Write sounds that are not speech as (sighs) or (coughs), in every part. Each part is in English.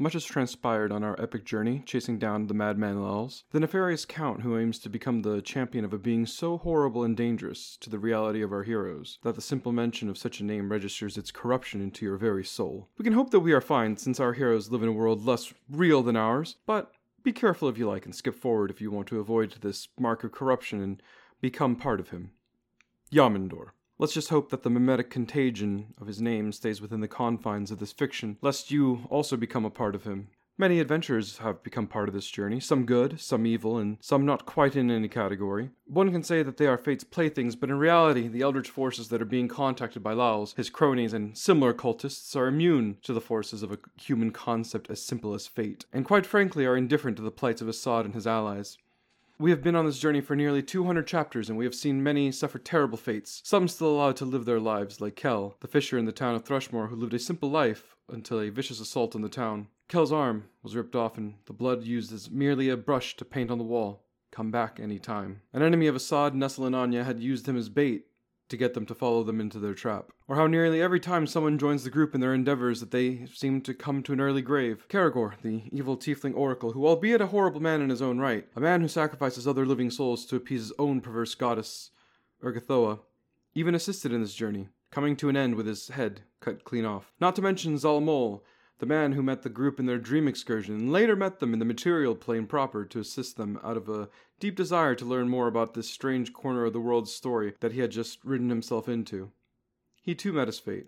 Much has transpired on our epic journey, chasing down the madman Lowls, the nefarious count who aims to become the champion of a being so horrible and dangerous to the reality of our heroes that the simple mention of such a name registers its corruption into your very soul. We can hope that we are fine since our heroes live in a world less real than ours, but be careful if you like and skip forward if you want to avoid this mark of corruption and become part of him. Yamendor. Let's just hope that the mimetic contagion of his name stays within the confines of this fiction, lest you also become a part of him. Many adventurers have become part of this journey, some good, some evil, and some not quite in any category. One can say that they are fate's playthings, but in reality, the eldritch forces that are being contacted by Lowls, his cronies, and similar cultists are immune to the forces of a human concept as simple as fate, and quite frankly are indifferent to the plights of Assad and his allies. We have been on this journey for nearly 200 chapters, and we have seen many suffer terrible fates, some still allowed to live their lives, like Kel, the fisher in the town of Thrushmoor, who lived a simple life until a vicious assault on the town. Kel's arm was ripped off, and the blood used as merely a brush to paint on the wall. Come back any time. An enemy of Assad, Nestle and Anya had used him as bait to get them to follow them into their trap. Or how nearly every time someone joins the group in their endeavors that they seem to come to an early grave. Karagor, the evil tiefling oracle, who albeit a horrible man in his own right, a man who sacrifices other living souls to appease his own perverse goddess, Urgathoa, even assisted in this journey, coming to an end with his head cut clean off. Not to mention Zalmol, the man who met the group in their dream excursion and later met them in the material plane proper to assist them out of a deep desire to learn more about this strange corner of the world's story that he had just ridden himself into. He too met his fate,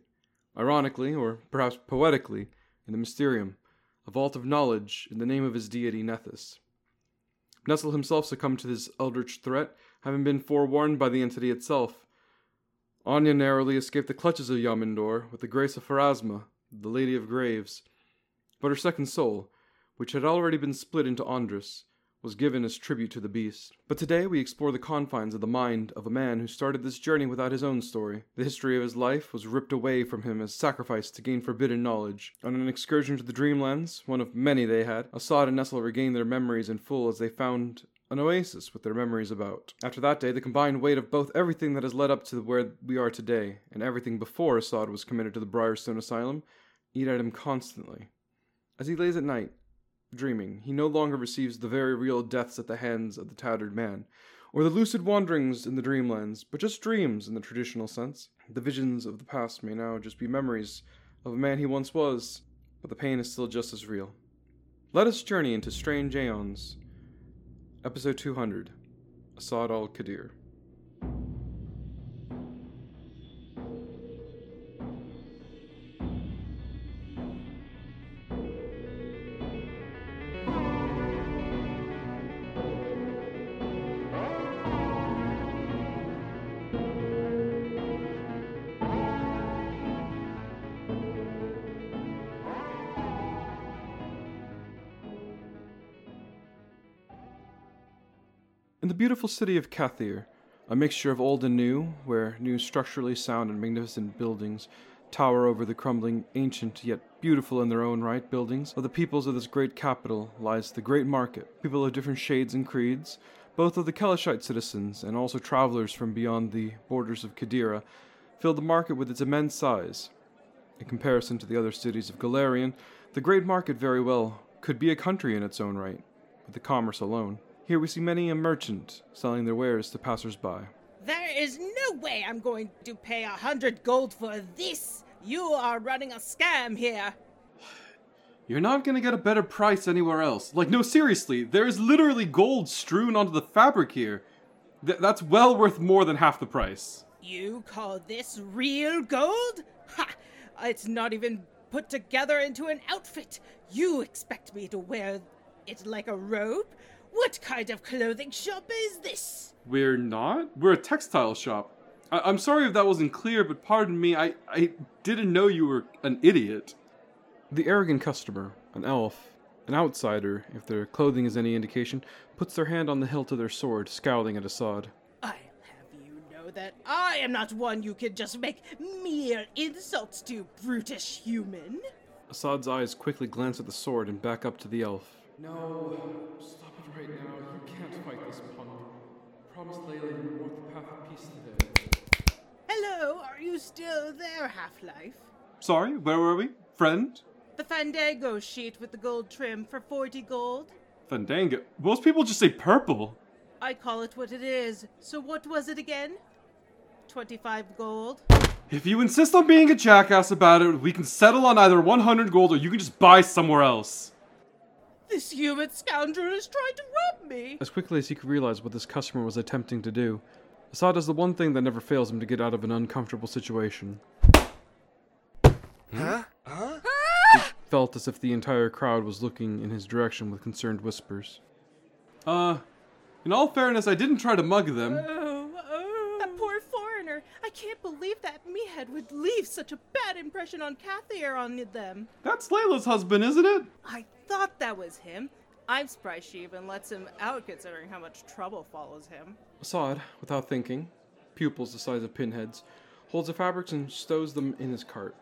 ironically, or perhaps poetically, in the Mysterium, a vault of knowledge in the name of his deity Nethys. Nestle himself succumbed to this eldritch threat, having been forewarned by the entity itself. Anya narrowly escaped the clutches of Yamendor with the grace of Pharasma, the Lady of Graves. But her second soul, which had already been split into Andrus, was given as tribute to the beast. But today we explore the confines of the mind of a man who started this journey without his own story. The history of his life was ripped away from him as sacrifice to gain forbidden knowledge. On an excursion to the Dreamlands, one of many they had, Assad and Nestle regained their memories in full as they found an oasis with their memories about. After that day, the combined weight of both everything that has led up to where we are today and everything before Assad was committed to the Briarstone Asylum eat at him constantly. As he lays at night, dreaming, he no longer receives the very real deaths at the hands of the tattered man, or the lucid wanderings in the dreamlands, but just dreams in the traditional sense. The visions of the past may now just be memories of a man he once was, but the pain is still just as real. Let us journey into strange aeons. Episode 200 Assad al Qadir. Beautiful city of Katheer, a mixture of old and new, where new structurally sound and magnificent buildings tower over the crumbling, ancient yet beautiful in their own right buildings of the peoples of this great capital, lies the great market. People of different shades and creeds, both of the Keleshite citizens and also travelers from beyond the borders of Qadira, fill the market with its immense size. In comparison to the other cities of Golarion, the great market very well could be a country in its own right, with the commerce alone. Here we see many a merchant selling their wares to passers-by. There is no way I'm going to pay a hundred gold for this. You are running a scam here. You're not gonna get a better price anywhere else. Like, no, seriously, there is literally gold strewn onto the fabric here. Th- that's well worth more than half the price. You call this real gold? Ha! It's not even put together into an outfit. You expect me to wear it like a robe? What kind of clothing shop is this? We're not? We're a textile shop. I- I'm sorry if that wasn't clear, but pardon me, I-, I didn't know you were an idiot. The arrogant customer, an elf, an outsider, if their clothing is any indication, puts their hand on the hilt of their sword, scowling at Assad. I'll have you know that I am not one you can just make mere insults to, brutish human. Assad's eyes quickly glance at the sword and back up to the elf. No, stop it right now. You can't fight this punk. Promise Layla you walk the path of peace today. Hello, are you still there, Half Life? Sorry, where were we? Friend? The Fandango sheet with the gold trim for 40 gold. Fandango. Most people just say purple. I call it what it is. So what was it again? 25 gold. If you insist on being a jackass about it, we can settle on either 100 gold or you can just buy somewhere else. This human scoundrel is trying to rob me. As quickly as he could realize what this customer was attempting to do, Assad does the one thing that never fails him to get out of an uncomfortable situation. Huh? Huh? Felt as if the entire crowd was looking in his direction with concerned whispers. Uh, in all fairness, I didn't try to mug them. Oh, oh. That poor foreigner. I can't believe that Mehead would leave such a bad impression on Katheer on them. That's Layla's husband, isn't it? I thought that was him. I'm surprised she even lets him out considering how much trouble follows him. Assad, without thinking, pupils the size of pinheads, holds the fabrics and stows them in his cart,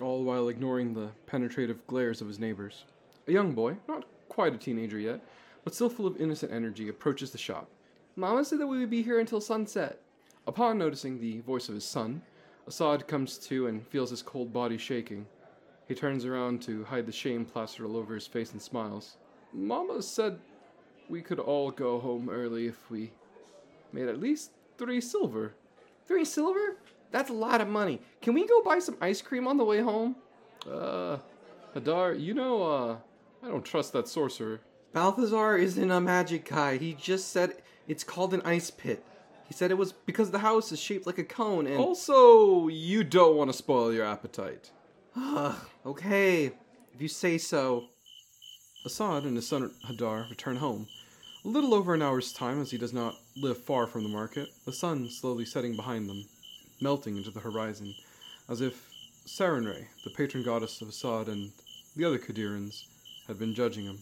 all while ignoring the penetrative glares of his neighbors. A young boy, not quite a teenager yet, but still full of innocent energy, approaches the shop. Mama said that we would be here until sunset. Upon noticing the voice of his son, Assad comes to and feels his cold body shaking. He turns around to hide the shame plastered all over his face and smiles. Mama said we could all go home early if we made at least three silver. Three silver? That's a lot of money. Can we go buy some ice cream on the way home? Uh, Hadar, you know, uh, I don't trust that sorcerer. Balthazar isn't a magic guy. He just said it's called an ice pit. He said it was because the house is shaped like a cone and. Also, you don't want to spoil your appetite. (sighs) okay, if you say so. Assad and his son Hadar return home. A little over an hour's time, as he does not live far from the market, the sun slowly setting behind them, melting into the horizon, as if Sarenrae, the patron goddess of Assad and the other Qadirans, had been judging him.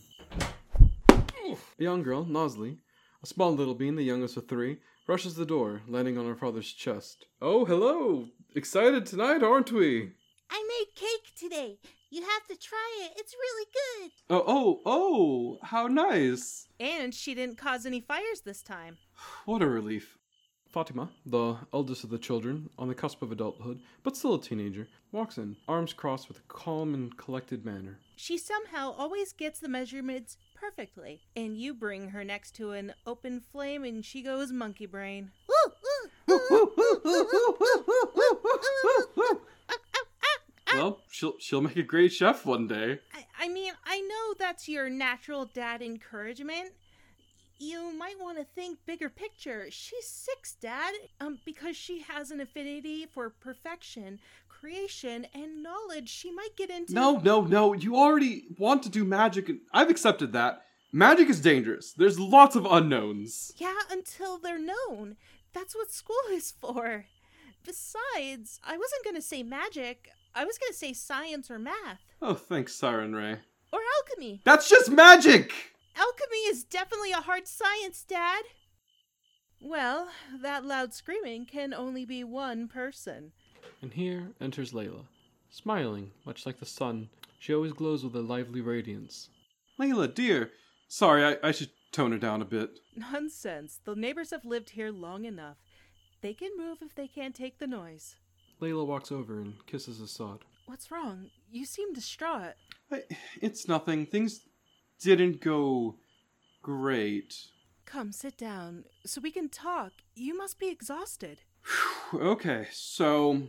A young girl, Nosley, a small little bean, the youngest of three, rushes the door, landing on her father's chest. Oh, hello! Excited tonight, aren't we? I made cake today. You have to try it. It's really good. Oh, oh, oh! How nice! And she didn't cause any fires this time. (sighs) What a relief. Fatima, the eldest of the children, on the cusp of adulthood, but still a teenager, walks in, arms crossed with a calm and collected manner. She somehow always gets the measurements perfectly, and you bring her next to an open flame and she goes monkey brain. well, she'll she'll make a great chef one day. I, I mean, I know that's your natural dad encouragement, you might want to think bigger picture. She's six, Dad, um, because she has an affinity for perfection, creation, and knowledge. She might get into. No, no, no. You already want to do magic, and I've accepted that. Magic is dangerous. There's lots of unknowns. Yeah, until they're known. That's what school (laughs) is for. Besides, I wasn't gonna say magic. I was gonna say science or math. Oh, thanks, Sarenrae. Or alchemy. That's just magic! Alchemy is definitely a hard science, Dad. Well, that loud screaming can only be one person. And here enters Layla, smiling, much like the sun. She always glows with a lively radiance. Layla, dear. Sorry, I, I should tone her down a bit. Nonsense. The neighbors have lived here long enough. They can move if they can't take the noise. Layla walks over and kisses Assad. What's wrong? You seem distraught. I, it's nothing. Things didn't go great. Come, sit down so we can talk. You must be exhausted. Okay, so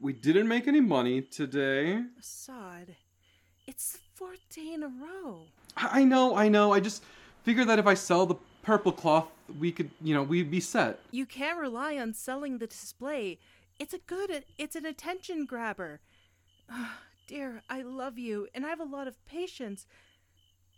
we didn't make any money today. Assad, it's the fourth day in a row. I I know, I know. I just figured that if I sell the purple cloth, we could, you know, we'd be set. You can't rely on selling the display. It's a good, it's an attention grabber. Ah, (sighs) dear, I love you and I have a lot of patience,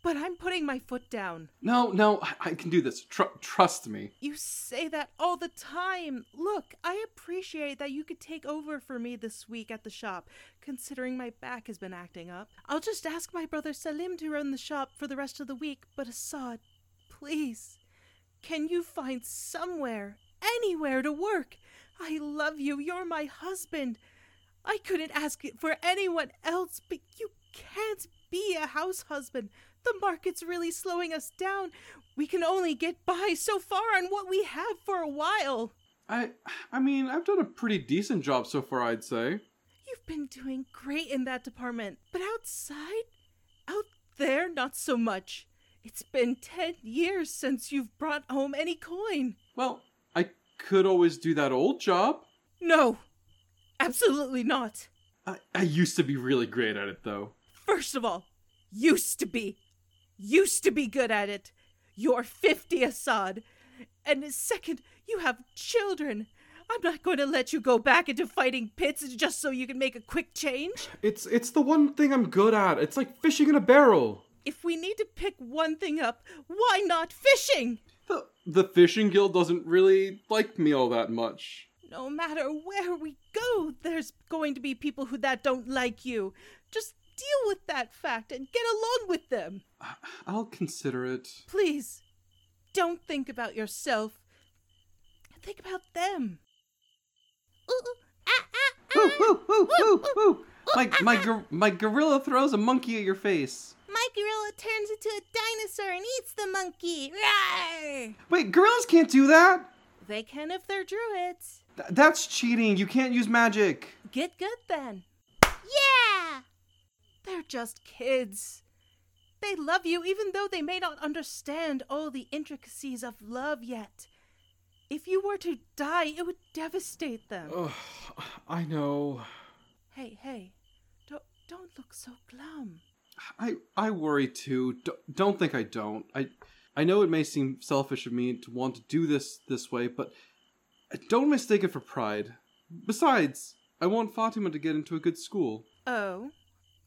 but I'm putting my foot down. No, no, I, I can do this. Tr- trust me. You say that all the time. Look, I appreciate that you could take over for me this week at the shop, considering my back has been acting up. I'll just ask my brother Salim to run the shop for the rest of the week, but Assad, please, can you find somewhere, anywhere to work? I love you. You're my husband. I couldn't ask it for anyone else, but you can't be a house husband. The market's really slowing us down. We can only get by so far on what we have for a while. I, I mean, I've done a pretty decent job so far, I'd say. You've been doing great in that department, but outside? Out there, not so much. It's been ten years since you've brought home any coin. Well, I could always do that old job. No, absolutely not. I, I used to be really great at it, though. First of all, used to be. Used to be good at it. You're 50, Assad. And second, you have children. I'm not going to let you go back into fighting pits just so you can make a quick change. It's it's the one thing I'm good at. It's like fishing in a barrel. If we need to pick one thing up, why not fishing? The the fishing guild doesn't really like me all that much. No matter where we go, there's going to be people who that don't like you. Just deal with that fact and get along with them. I'll consider it. Please, don't think about yourself. Think about them. Woo, woo, woo, woo, woo. My, my, gor- my gorilla throws a monkey at your face. My gorilla turns into a dinosaur and eats the monkey. Rawr! Wait, gorillas can't do that? They can if they're druids. Th- that's cheating. You can't use magic. Get good then. Yeah! They're just kids. They love you even though they may not understand all the intricacies of love yet. If you were to die, it would devastate them. Ugh, I know. Hey, hey, don't don't look so glum. I I worry too. D- don't think I don't. I I know it may seem selfish of me to want to do this this way, but don't mistake it for pride. Besides, I want Fatima to get into a good school. Oh,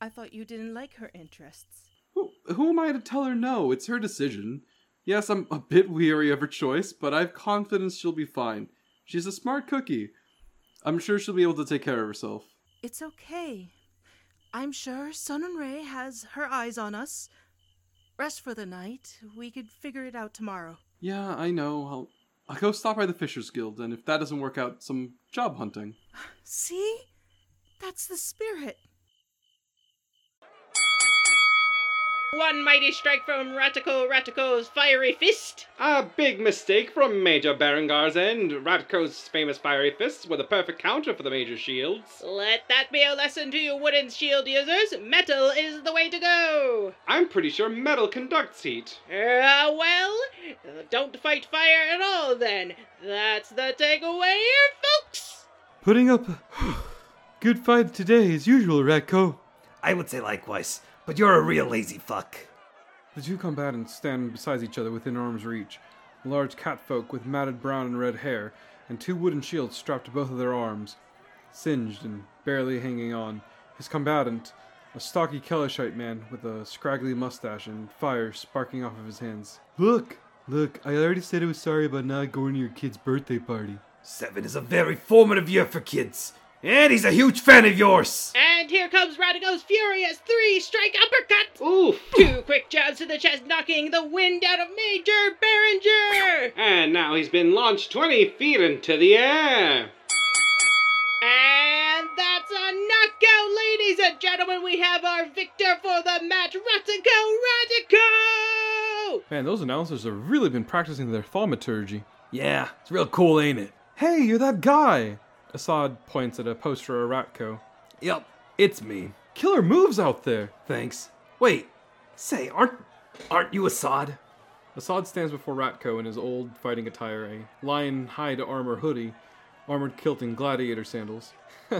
I thought you didn't like her interests. Who, who am I to tell her no? It's her decision. Yes, I'm a bit weary of her choice, but I've confidence she'll be fine. She's a smart cookie. I'm sure she'll be able to take care of herself. It's okay. I'm sure Sarenrae has her eyes on us. Rest for the night. We could figure it out tomorrow. Yeah, I know. I'll I'll go stop by the Fishers Guild, and if that doesn't work out, some job hunting. See? That's the spirit. One mighty strike from Ratico Ratico's fiery fist. A big mistake from Major Berengar's end. Ratko's famous fiery fists were the perfect counter for the major shields. Let that be a lesson to you wooden shield users. Metal is the way to go. I'm pretty sure metal conducts heat. Uh, well, don't fight fire at all then. That's the takeaway here, folks. Putting up a (sighs) good fight today, as usual, Ratko. I would say likewise, but you're a real lazy fuck. The two combatants stand beside each other within arm's reach. Large catfolk with matted brown and red hair, and two wooden shields strapped to both of their arms. Singed and barely hanging on, his combatant, a stocky Keleshite man with a scraggly mustache and fire sparking off of his hands. Look! Look, I already said I was sorry about not going to your kid's birthday party. Seven is a very formative year for kids, and he's a huge fan of yours. And here comes Ratico's furious three strike uppercut. Oof! Two quick jabs to the chest, knocking the wind out of Major Berenger. And now he's been launched 20 feet into the air. And that's a knockout, ladies and gentlemen. We have our victor for the match, Ratico Ratico. Man, those announcers have really been practicing their thaumaturgy. Yeah, it's real cool, ain't it? Hey, you're that guy! Assad points at a poster of Ratko. Yep, it's me. Killer moves out there! Thanks. Wait, say, aren't aren't you Assad? Assad stands before Ratko in his old fighting attire, a lion hide armor hoodie, armored kilt, and gladiator sandals.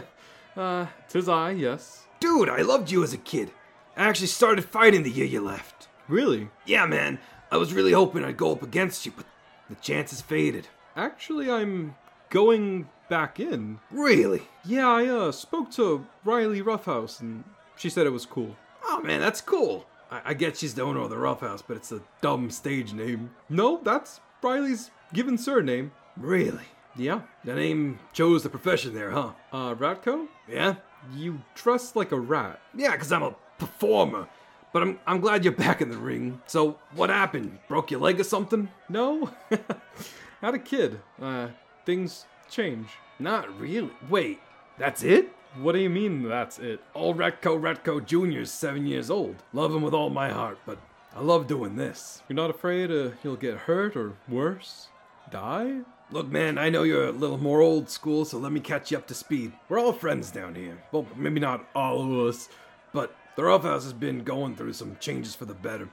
(laughs) uh, tis I, yes. Dude, I loved you as a kid. I actually started fighting the year you left. Really? Yeah, man. I was really hoping I'd go up against you, but the chances faded. Actually, I'm going back in. Really? Yeah, I uh, spoke to Riley Roughhouse, and she said it was cool. Oh man, that's cool. I, I get she's the owner of the Roughhouse, but it's a dumb stage name. No, that's Riley's given surname. Really? Yeah. The name chose the profession there, huh? Uh, Ratko? Yeah? You dress like a rat. Yeah, because I'm a performer. But I'm, I'm glad you're back in the ring. So, what happened? Broke your leg or something? No? (laughs) Had a kid. Uh, things change. Not really. Wait, that's it? What do you mean that's it? All Ratko Ratko Jr. is seven years old. Love him with all my heart, but I love doing this. You're not afraid uh, you'll get hurt or worse? Die? Look, man, I know you're a little more old school, so let me catch you up to speed. We're all friends down here. Well, maybe not all of us, but the roughhouse has been going through some changes for the better.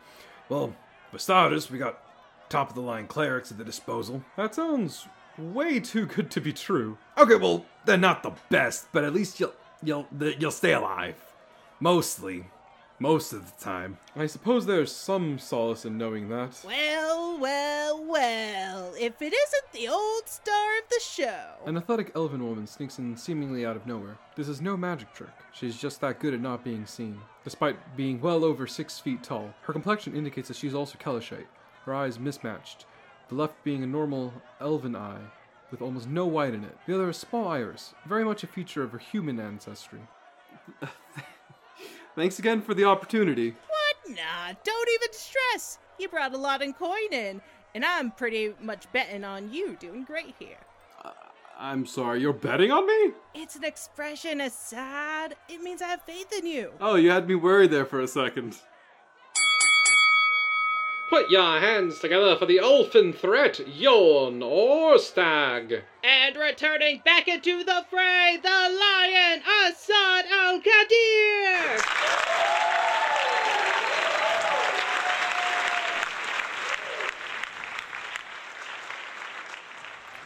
Well, for starters, we got top of the line clerics at the disposal. That sounds way too good to be true. Okay, well, they're not the best, but at least you'll you'll you'll stay alive. Mostly, most of the time. I suppose there's some solace in knowing that. Well, well, well. If it isn't the old star of the show. An athletic elven woman sneaks in seemingly out of nowhere. This is no magic trick. She's just that good at not being seen. Despite being well over six feet tall, her complexion indicates that she's also Keleshite, her eyes mismatched, the left being a normal elven eye, with almost no white in it. The other a small iris, very much a feature of her human ancestry. (laughs) Thanks again for the opportunity. What? Nah, don't even stress. You brought a lot in coin in, and I'm pretty much betting on you doing great here. Uh, I'm sorry, you're betting on me? It's an expression, Assad. It means I have faith in you. Oh, you had me worried there for a second. Put your hands together for the elfin threat, yawn or stag. And returning back into the fray, the lion, Assad Al Qadir!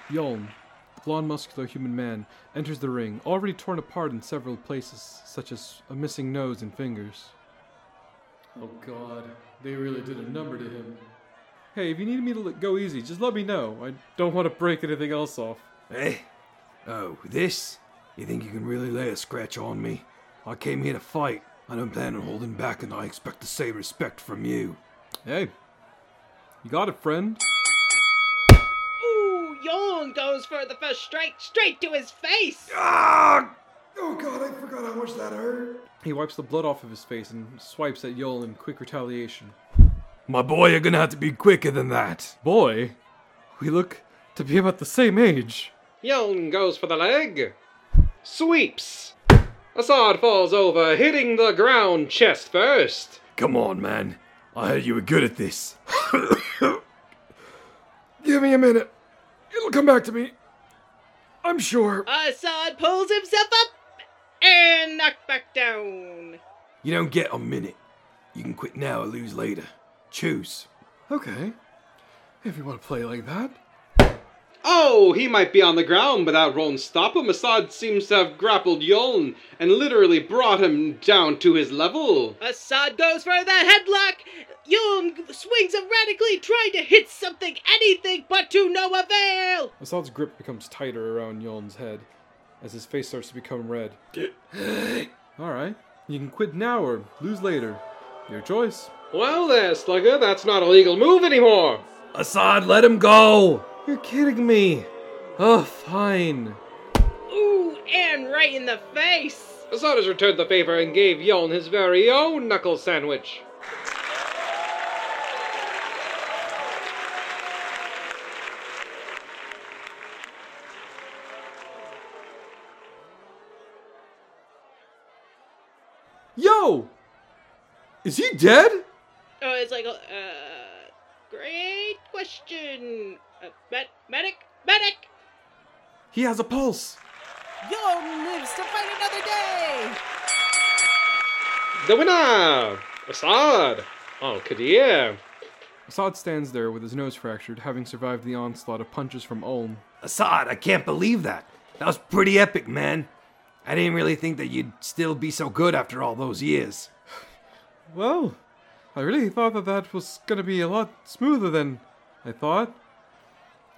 Yoln, the blond muscular human man, enters the ring, already torn apart in several places, such as a missing nose and fingers. Oh god, they really did a number to him. Hey, if you need me to go easy, just let me know. I don't want to break anything else off. Hey? Oh, this? You think you can really lay a scratch on me? I came here to fight. I don't plan on holding back, and I expect the same respect from you. Hey, you got it, friend. Ooh, Yon goes for the first strike straight to his face! Ah! Oh god, I forgot how much that hurt. He wipes the blood off of his face and swipes at Yol in quick retaliation. My boy, you're gonna have to be quicker than that. Boy, we look to be about the same age. Yon goes for the leg. Sweeps. Assad falls over, hitting the ground chest first. Come on, man. I heard you were good at this. (coughs) Give me a minute. It'll come back to me. I'm sure. Assad pulls himself up and knocked back down. You don't get a minute. You can quit now or lose later. Choose. Okay. If you want to play like that. Oh, he might be on the ground, but that won't stop him. Assad seems to have grappled Yoln and literally brought him down to his level. Assad goes for the headlock. Yon swings erratically, trying to hit something, anything, but to no avail. Assad's grip becomes tighter around Yoln's head as his face starts to become red. Alright. You can quit now or lose later. Your choice. Well there, Slugger, that's not a legal move anymore. Assad, let him go! You're kidding me. Oh, fine. Ooh, and right in the face. Assad has returned the favor and gave Yon his very own knuckle sandwich. Yo! Is he dead? Oh, it's like, uh, great question. Uh, med- medic, medic. He has a pulse. Yon lives to fight another day. The winner! Assad! Oh, Qadir. Assad stands there with his nose fractured, having survived the onslaught of punches from Ulm. Assad, I can't believe that. That was pretty epic, man. I didn't really think that you'd still be so good after all those years. Well, I really thought that that was gonna be a lot smoother than I thought.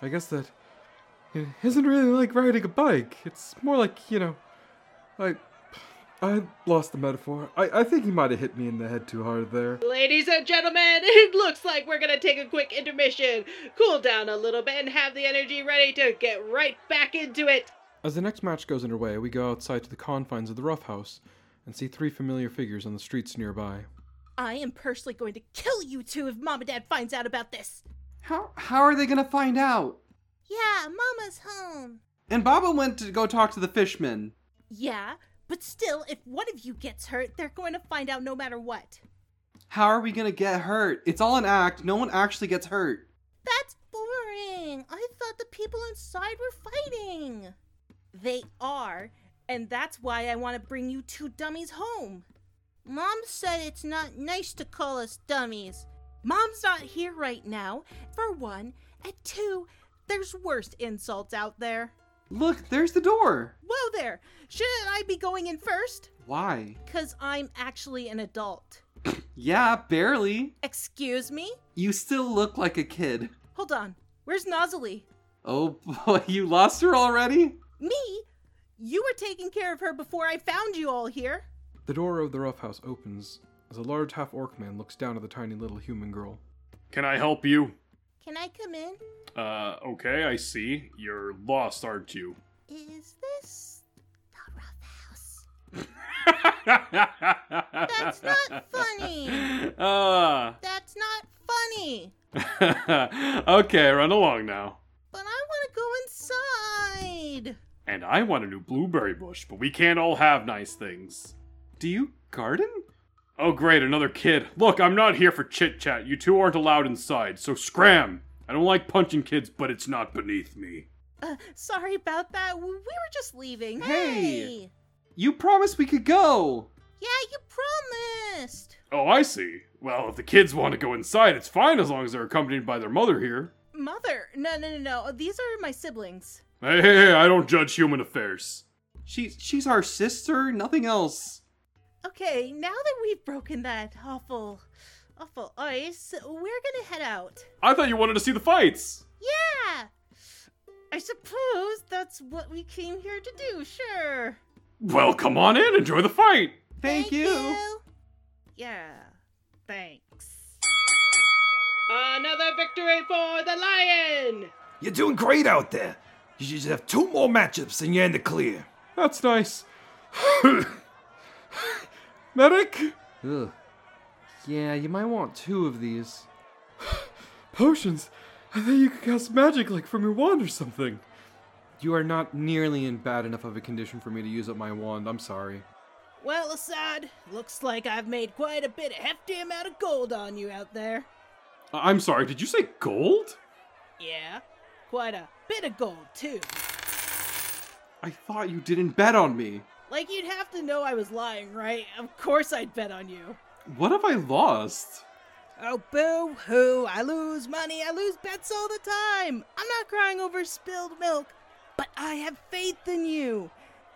I guess that it isn't really like riding a bike. It's more like, you know, I. I lost the metaphor. I, I think he might have hit me in the head too hard there. Ladies and gentlemen, (laughs) it looks like we're gonna take a quick intermission, cool down a little bit, and have the energy ready to get right back into it. As the next match goes underway, we go outside to the confines of the rough house and see three familiar figures on the streets nearby. I am personally going to kill you two if mom and dad finds out about this. How how are they gonna find out? Yeah, Mama's home. And Baba went to go talk to the fishmen. Yeah, but still, if one of you gets hurt, they're going to find out no matter what. How are we gonna get hurt? It's all an act. No one actually gets hurt. That's boring. I thought the people inside were fighting. They are, and that's why I want to bring you two dummies home. Mom said it's not nice to call us dummies. Mom's not here right now, for one, and two, there's worse insults out there. Look, there's the door. Whoa there! Shouldn't I be going in first? Why? Because I'm actually an adult. (laughs) Yeah, barely. Excuse me? You still look like a kid. Hold on. Where's Nozzly? Oh (laughs) boy, you lost her already? Me? You were taking care of her before I found you all here. The door of the roughhouse opens as a large half orc man looks down at the tiny little human girl. Can I help you? Can I come in? Uh, okay, I see. You're lost, aren't you? Is this the rough house? That's not funny. (laughs) Ah. That's not funny. (laughs) okay, run along now. But I want to go inside. And I want a new blueberry bush, but we can't all have nice things. Do you garden? Oh, great, another kid. Look, I'm not here for chit chat. You two aren't allowed inside, so scram! I don't like punching kids, but it's not beneath me. Uh, sorry about that. We were just leaving. Hey! You promised we could go. Yeah, you promised. Oh, I see. Well, if the kids want to go inside, it's fine as long as they're accompanied by their mother here. Mother? No, no, no, no. These are my siblings. Hey, hey, hey, I don't judge human affairs. She's she's our sister, nothing else. Okay, now that we've broken that awful, awful ice, we're gonna head out. I thought you wanted to see the fights. Yeah. I suppose that's what we came here to do, sure. Well, come on in, enjoy the fight. Thank, you. Yeah, thanks. Another victory for the Lion! You're doing great out there. You should just have two more matchups and you're in the clear. That's nice. Medic? Ugh. Yeah, you might want two of these. Potions? I thought you could cast magic like from your wand or something. You are not nearly in bad enough of a condition for me to use up my wand. I'm sorry. Well, Assad, looks like I've made quite a bit of hefty amount of gold on you out there. I- I'm sorry, did you say gold? Yeah, quite a bit of gold, too. I thought you didn't bet on me. Like, you'd have to know I was lying, right? Of course I'd bet on you. What have I lost? Oh, boo hoo. I lose money. I lose bets all the time. I'm not crying over spilled milk, but I have faith in you.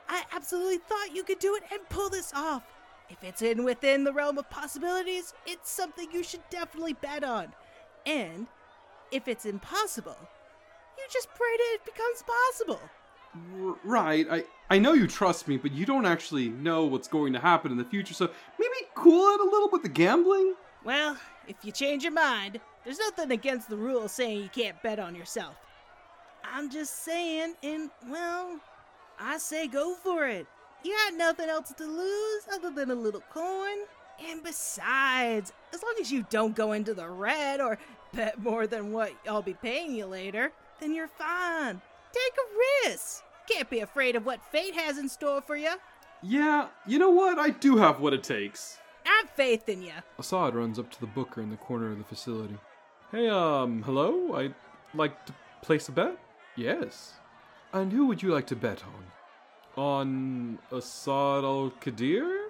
I absolutely thought you could do it and pull this off. If it's in within the realm of possibilities, it's something you should definitely bet on. And if it's impossible, you just pray that it becomes possible. R- right, I I know you trust me, but you don't actually know what's going to happen in the future. So maybe cool it a little with the gambling. Well, if you change your mind, there's nothing against the rule saying you can't bet on yourself. I'm just saying, and well, I say go for it. You got nothing else to lose other than a little coin. And besides, as long as you don't go into the red or bet more than what I'll be paying you later, then you're fine. Take a risk. Can't be afraid of what fate has in store for you. Yeah, you know what? I do have what it takes. I've faith in you. Assad runs up to the booker in the corner of the facility. Hey, um, hello? I'd like to place a bet? Yes. And who would you like to bet on? On Assad al Qadir?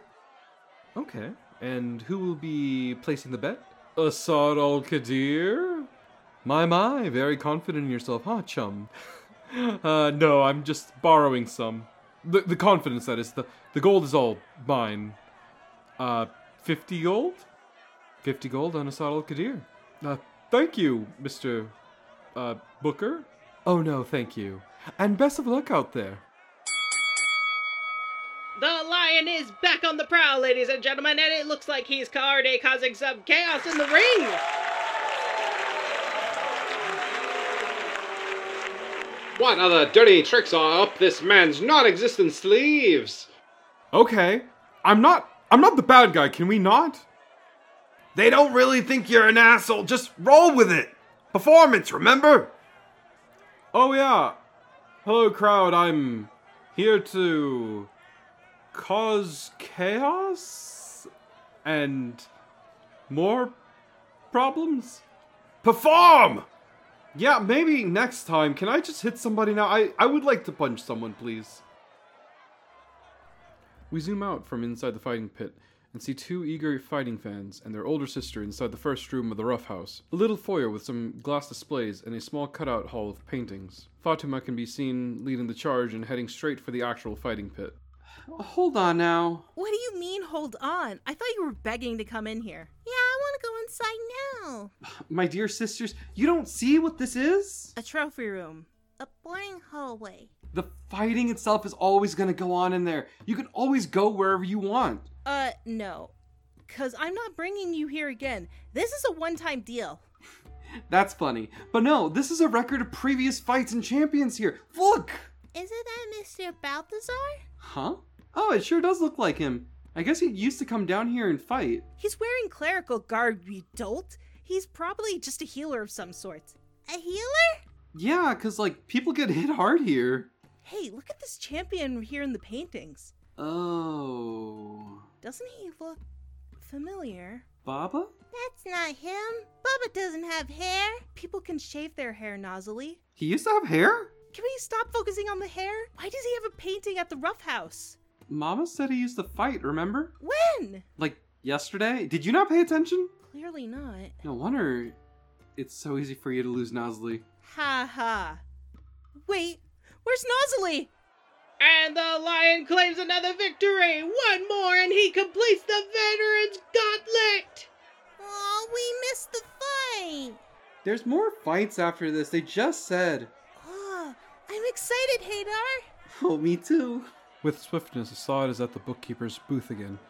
Okay. And who will be placing the bet? Assad al Qadir? My, my, very confident in yourself, huh, chum? (laughs) uh, no, I'm just borrowing some. The, the confidence, that is. The, the gold is all mine. Uh, 50 gold? 50 gold on Assad al Qadir. Uh, thank you, Mr. Uh, Booker. Oh no, thank you. And best of luck out there. The lion is back on the prowl, ladies and gentlemen, and it looks like he's already causing some chaos in the ring. What other dirty tricks are up this man's non-existent sleeves? Okay. I'm not. I'm not the bad guy, can we not? They don't really think you're an asshole. Just roll with it. Performance, remember? Oh, yeah. Hello, crowd. I'm here to cause chaos and more problems. Perform! Yeah, maybe next time. Can I just hit somebody now? I, I would like to punch someone, please. We zoom out from inside the fighting pit and see two eager fighting fans and their older sister inside the first room of the rough house. A little foyer with some glass displays and a small cutout hall of paintings. Fatima can be seen leading the charge and heading straight for the actual fighting pit. Hold on now. What do you mean, hold on? I thought you were begging to come in here. Yeah, I want to go inside now. My dear sisters, you don't see what this is? A trophy room. A boring hallway. The fighting itself is always going to go on in there. You can always go wherever you want. Uh, no. Because I'm not bringing you here again. This is a one time deal. (sighs) That's funny. But no, this is a record of previous fights and champions here. Look! Isn't that Mr. Balthazar? Huh? Oh, it sure does look like him. I guess he used to come down here and fight. He's wearing clerical garb, you dolt. He's probably just a healer of some sort. A healer? Yeah, because, like, people get (laughs) hit hard here. Hey, look at this champion here in the paintings. Oh. Doesn't he look familiar? Baba? That's not him. Baba doesn't have hair. People can shave their hair nozzily. He used to have hair? Can we stop focusing on the hair? Why does he have a painting at the rough house? Mama said he used to fight, remember? When? Like, yesterday? Did you not pay attention? Clearly not. No wonder it's so easy for you to lose Nosley. Ha ha. Wait, where's Nozzly? And the lion claims another victory. One more, and he completes the veterans gauntlet. Oh, we missed the fight. There's more fights after this, they just said. Oh, I'm excited, Hadar. Oh, me too. With swiftness, Assad is at the bookkeeper's booth again.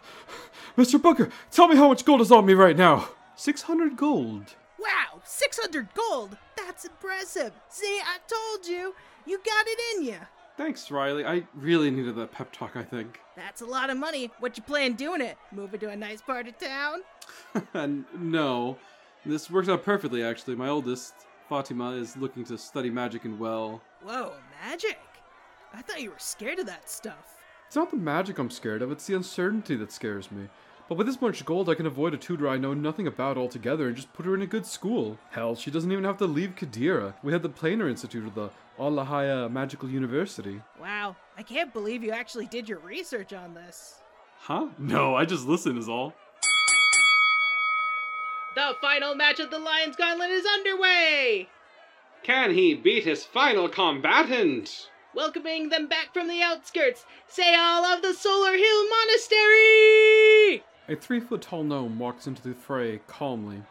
(laughs) Mr. Booker, tell me how much gold is on me right now. 600 gold. Wow, 600 gold! That's impressive. See, I told you. You got it in you. Thanks, Riley. I really needed that pep talk, I think. That's a lot of money. What you plan doing it? Moving to a nice part of town? (laughs) no, this works out perfectly, actually. My oldest, Fatima, is looking to study magic and well. Whoa, magic? I thought you were scared of that stuff. It's not the magic I'm scared of, it's the uncertainty that scares me. But with this much gold, I can avoid a tutor I know nothing about altogether and just put her in a good school. Hell, she doesn't even have to leave Qadira. We had the Planar Institute of the Allahaya Magical University. Wow, I can't believe you actually did your research on this. Huh? No, I just listen, is all. The final match of the Lions Gauntlet is underway. Can he beat his final combatant? Welcoming them back from the outskirts, Sayal of the Solar Hill Monastery! A three foot tall gnome walks into the fray calmly.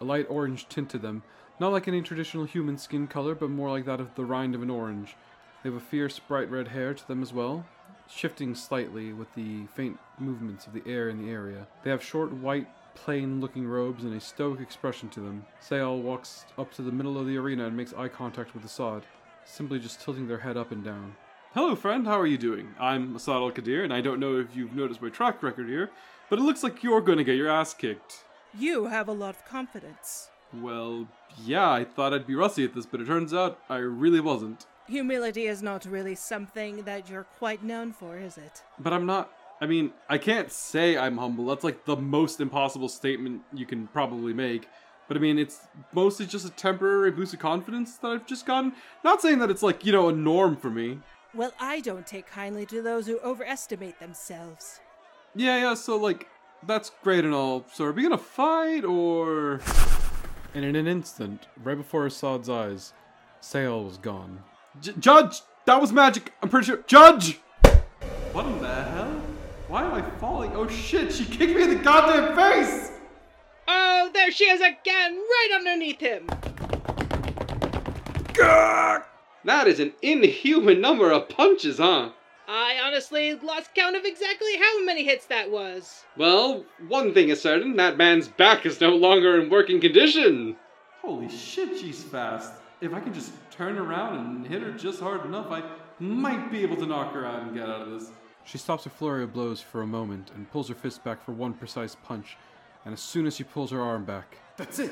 A light orange tint to them, not like any traditional human skin color, but more like that of the rind of an orange. They have a fierce, bright red hair to them as well, shifting slightly with the faint movements of the air in the area. They have short, white, plain looking robes and a stoic expression to them. Sayal walks up to the middle of the arena and makes eye contact with Assad, simply just tilting their head up and down. Hello, friend. How are you doing? I'm Assad Al Qadir, and I don't know if you've noticed my track record here, but it looks like you're to get your ass kicked. You have a lot of confidence. Well, yeah, I thought I'd be rusty at this, but it turns out I really wasn't. Humility is not really something that you're quite known for, is it? But I'm not. I mean, I can't say I'm humble. That's like the most impossible statement you can probably make. But I mean, it's mostly just a temporary boost of confidence that I've just gotten. Not saying that it's like, you know, a norm for me. Well, I don't take kindly to those who overestimate themselves. Yeah, yeah, so like, that's great and all. So are we gonna fight or. And in an instant, right before Assad's eyes, Sayal was gone. J- Judge! That was magic! I'm pretty sure. Judge! What in the hell? Why am I falling? Oh shit, she kicked me in the goddamn face! Oh, there she is again, right underneath him. That is an inhuman number of punches, huh? I honestly lost count of exactly how many hits that was. Well, one thing is certain that man's back is no longer in working condition. Holy shit, she's fast. If I can just turn around and hit her just hard enough, I might be able to knock her out and get out of this. She stops a flurry of blows for a moment and pulls her fist back for one precise punch, and as soon as she pulls her arm back, That's it.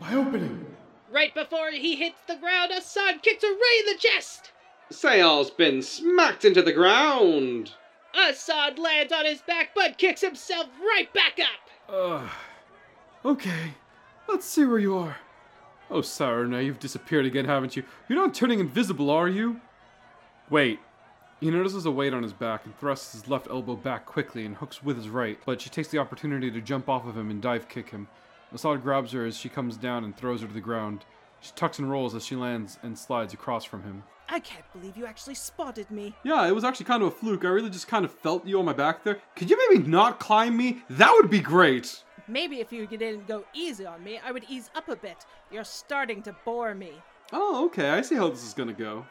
My opening. Right before he hits the ground, Assad kicks her right in the chest. Sayal's been smacked into the ground. Assad lands on his back but kicks himself right back up. Ugh. Okay, let's see where you are. Oh, Sarah, now you've disappeared again, haven't you? You're not turning invisible, are you? Wait. He notices a weight on his back and thrusts his left elbow back quickly and hooks with his right, but she takes the opportunity to jump off of him and dive kick him. Assad grabs her as she comes down and throws her to the ground. She tucks and rolls as she lands and slides across from him. I can't believe you actually spotted me. Yeah, it was actually kind of a fluke. I really just kind of felt you on my back there. Could you maybe not climb me? That would be great. Maybe if you didn't go easy on me, I would ease up a bit. You're starting to bore me. Oh, okay. I see how this is gonna go.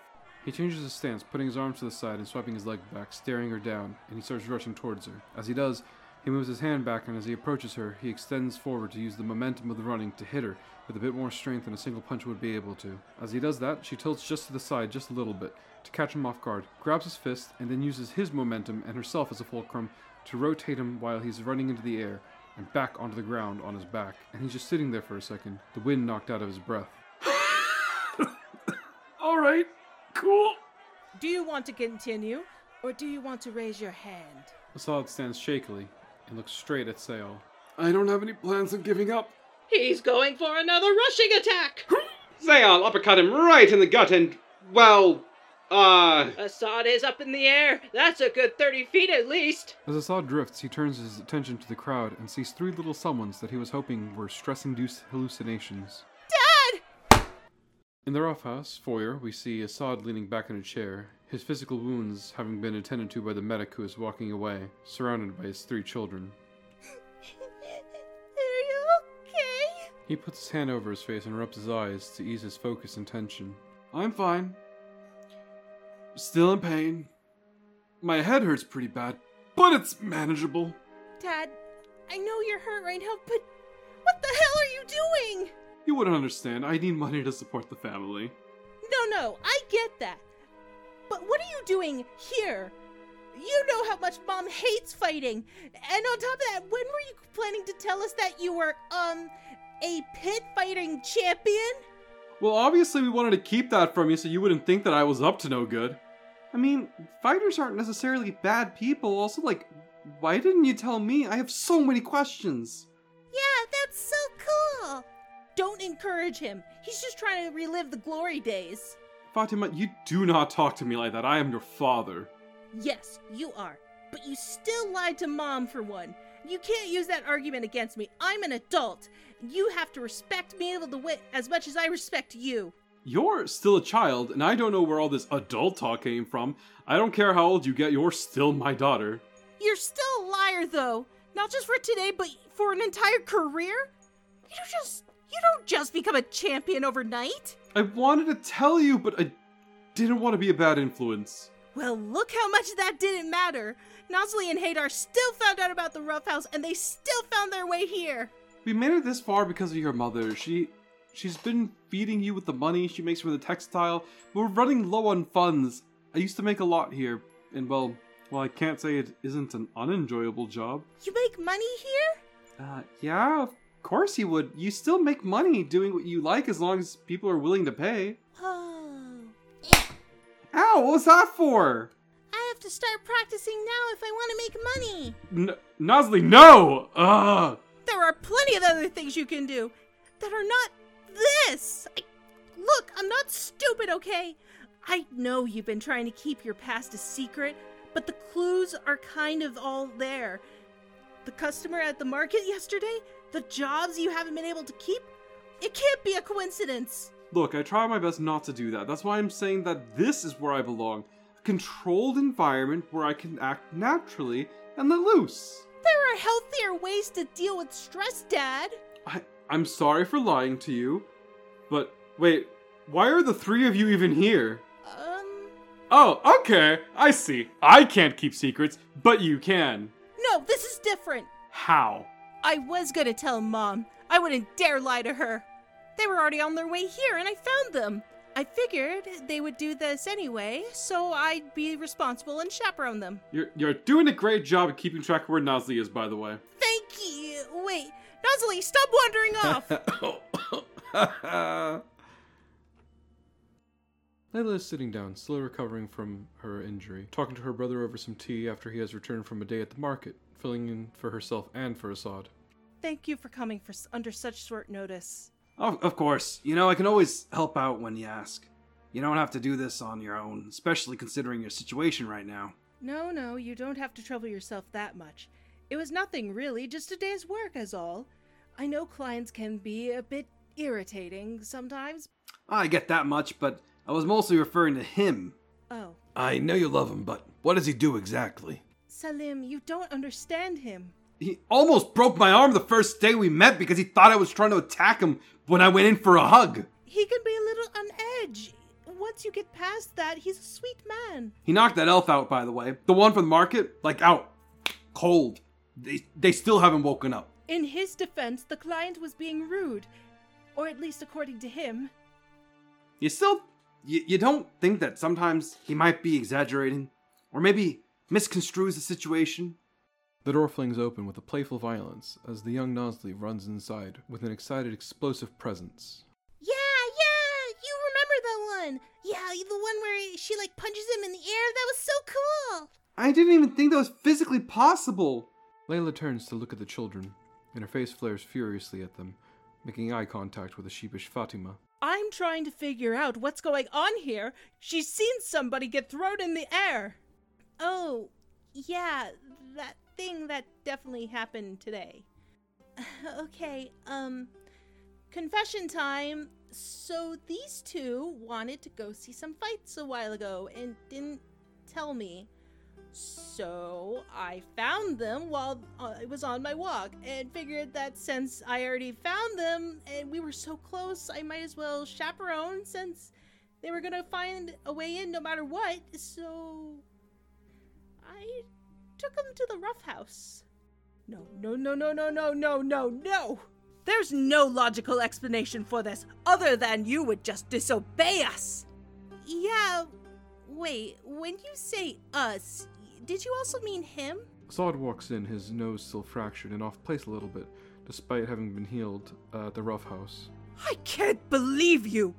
He changes his stance, putting his arms to the side and swiping his leg back, staring her down, and he starts rushing towards her. As he does, he moves his hand back, and as he approaches her, he extends forward to use the momentum of the running to hit her with a bit more strength than a single punch would be able to. As he does that, she tilts just to the side just a little bit to catch him off guard, grabs his fist, and then uses his momentum and herself as a fulcrum to rotate him while he's running into the air and back onto the ground on his back. And he's just sitting there for a second, the wind knocked out of his breath. Cool. Do you want to continue, or do you want to raise your hand? Assad stands shakily and looks straight at Saol. I don't have any plans of giving up. He's going for another rushing attack. (laughs) Zayal uppercut him right in the gut and, well, uh, Assad is up in the air. That's a good 30 feet at least. As Assad drifts, he turns his attention to the crowd and sees three little someones that he was hoping were stress induced hallucinations. In the roughhouse foyer, we see Assad leaning back in a chair, his physical wounds having been attended to by the medic who is walking away, surrounded by his three children. (laughs) Are you okay? He puts his hand over his face and rubs his eyes to ease his focus and tension. I'm fine. Still in pain. My head hurts pretty bad, but it's manageable. Dad, I know you're hurt right now, but what the hell are you doing? You wouldn't understand. I need money to support the family. No, no, I get that. But what are you doing here? You know how much mom hates fighting. And on top of that, when were you planning to tell us that you were, um, a pit fighting champion? Well, obviously, we wanted to keep that from you so you wouldn't think that I was up to no good. I mean, fighters aren't necessarily bad people. Also, like, why didn't you tell me? I have so many questions. Yeah, that's so cool. Don't encourage him. He's just trying to relive the glory days. Fatima, you do not talk to me like that. I am your father. Yes, you are. But you still lied to mom for one. You can't use that argument against me. I'm an adult. You have to respect me the way as much as I respect you. You're still a child, and I don't know where all this adult talk came from. I don't care how old you get, you're still my daughter. You're still a liar though. Not just for today, but for an entire career? You don't just you don't just become a champion overnight. I wanted to tell you, but I didn't want to be a bad influence. Well, look how much that didn't matter. Nazli and Hadar still found out about the rough house and they still found their way here. We made it this far because of your mother. She she's been feeding you with the money she makes from the textile. We're running low on funds. I used to make a lot here, and well, well, I can't say it isn't an unenjoyable job. You make money here? Uh, yeah, of course he would. You still make money doing what you like as long as people are willing to pay. Oh. Ow, what was that for? I have to start practicing now if I want to make money. N- Nazli, no! Ugh! There are plenty of other things you can do that are not this. I, look, I'm not stupid, okay? I know you've been trying to keep your past a secret, but the clues are kind of all there. The customer at the market yesterday, the jobs you haven't been able to keep, it can't be a coincidence. Look, I try my best not to do that. That's why I'm saying that this is where I belong. A controlled environment where I can act naturally and let loose. There are healthier ways to deal with stress, Dad. I, I'm sorry for lying to you, but wait, why are the three of you even here? Um, Oh, okay, I see. I can't keep secrets, but you can. no, this is different. How? I was gonna tell Mom. I wouldn't dare lie to her. They were already on their way here and I found them. I figured they would do this anyway, so I'd be responsible and chaperone them. You're, you're doing a great job at keeping track of where Nazli is, by the way. Thank you. Wait, Nazli, stop wandering off. (laughs) (coughs) Layla is sitting down, still recovering from her injury, talking to her brother over some tea after he has returned from a day at the market, filling in for herself and for Assad. Thank you for coming for under such short notice. Of, of course, you know, I can always help out when you ask. You don't have to do this on your own, especially considering your situation right now. No, no, you don't have to trouble yourself that much. It was nothing really, just a day's work, as all. I know clients can be a bit irritating sometimes. I get that much, but I was mostly referring to him. Oh, I know you love him, but what does he do exactly? Salim, you don't understand him. He almost broke my arm the first day we met because he thought I was trying to attack him when I went in for a hug. He can be a little on edge. Once you get past that, he's a sweet man. He knocked that elf out, by the way. The one from the market, like out. Cold. They, they still haven't woken up. In his defense, the client was being rude. Or at least according to him. You still. You, you don't think that sometimes he might be exaggerating? Or maybe misconstrues the situation? The door flings open with a playful violence as the young Nazli runs inside with an excited, explosive presence. Yeah, yeah, you remember that one. Yeah, the one where she like punches him in the air. That was so cool. I didn't even think that was physically possible. Layla turns to look at the children, and her face flares furiously at them, making eye contact with a sheepish Fatima. I'm trying to figure out what's going on here. She's seen somebody get thrown in the air. Oh, yeah, that thing that definitely happened today. (sighs) okay, um, confession time. So these two wanted to go see some fights a while ago and didn't tell me. So I found them while I was on my walk and figured that since I already found them and we were so close, I might as well chaperone since they were gonna find a way in no matter what. So I took him to the rough house. No, no, no, no, no, no, no, no, no! There's no logical explanation for this other than you would just disobey us! Yeah, wait, when you say us, did you also mean him? Assad walks in, his nose still fractured and off place a little bit, despite having been healed uh, at the rough house. I can't believe you!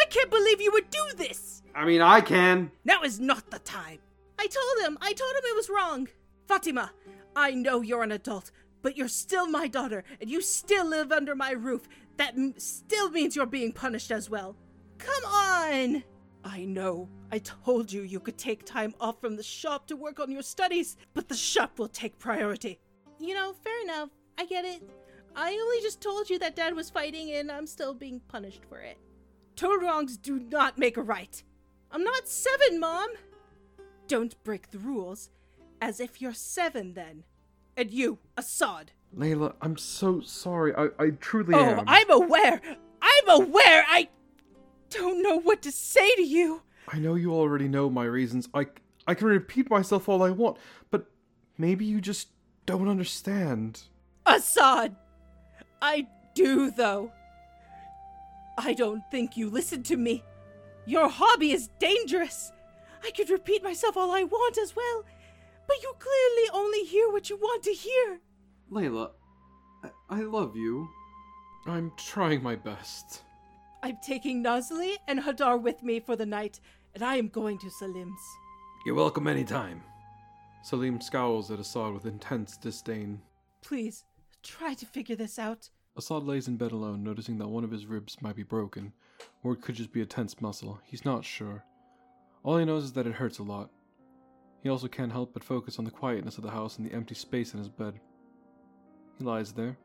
I can't believe you would do this! I mean, I can. Now is not the time. I told him, I told him it was wrong. Fatima, I know you're an adult, but you're still my daughter, and you still live under my roof. That m- still means you're being punished as well. Come on! I know. I told you you could take time off from the shop to work on your studies, but the shop will take priority. You know, fair enough. I get it. I only just told you that Dad was fighting, and I'm still being punished for it. Two wrongs do not make a right. I'm not seven, Mom! Don't break the rules. As if you're seven, then. And you, Assad. Layla, I'm so sorry. I, I truly Oh, am. I'm aware! I'm aware! I don't know what to say to you! I know you already know my reasons. I, I can repeat myself all I want, but maybe you just don't understand. Assad! I do, though. I don't think you listen to me. Your hobby is dangerous. I could repeat myself all I want as well, but you clearly only hear what you want to hear. Layla, I, I love you. I'm trying my best. I'm taking Nazli and Hadar with me for the night, and I am going to Salim's. You're welcome anytime. Salim scowls at Assad with intense disdain. Please, try to figure this out. Assad lays in bed alone, noticing that one of his ribs might be broken, or it could just be a tense muscle. He's not sure. All he knows is that it hurts a lot. He also can't help but focus on the quietness of the house and the empty space in his bed. He lies there.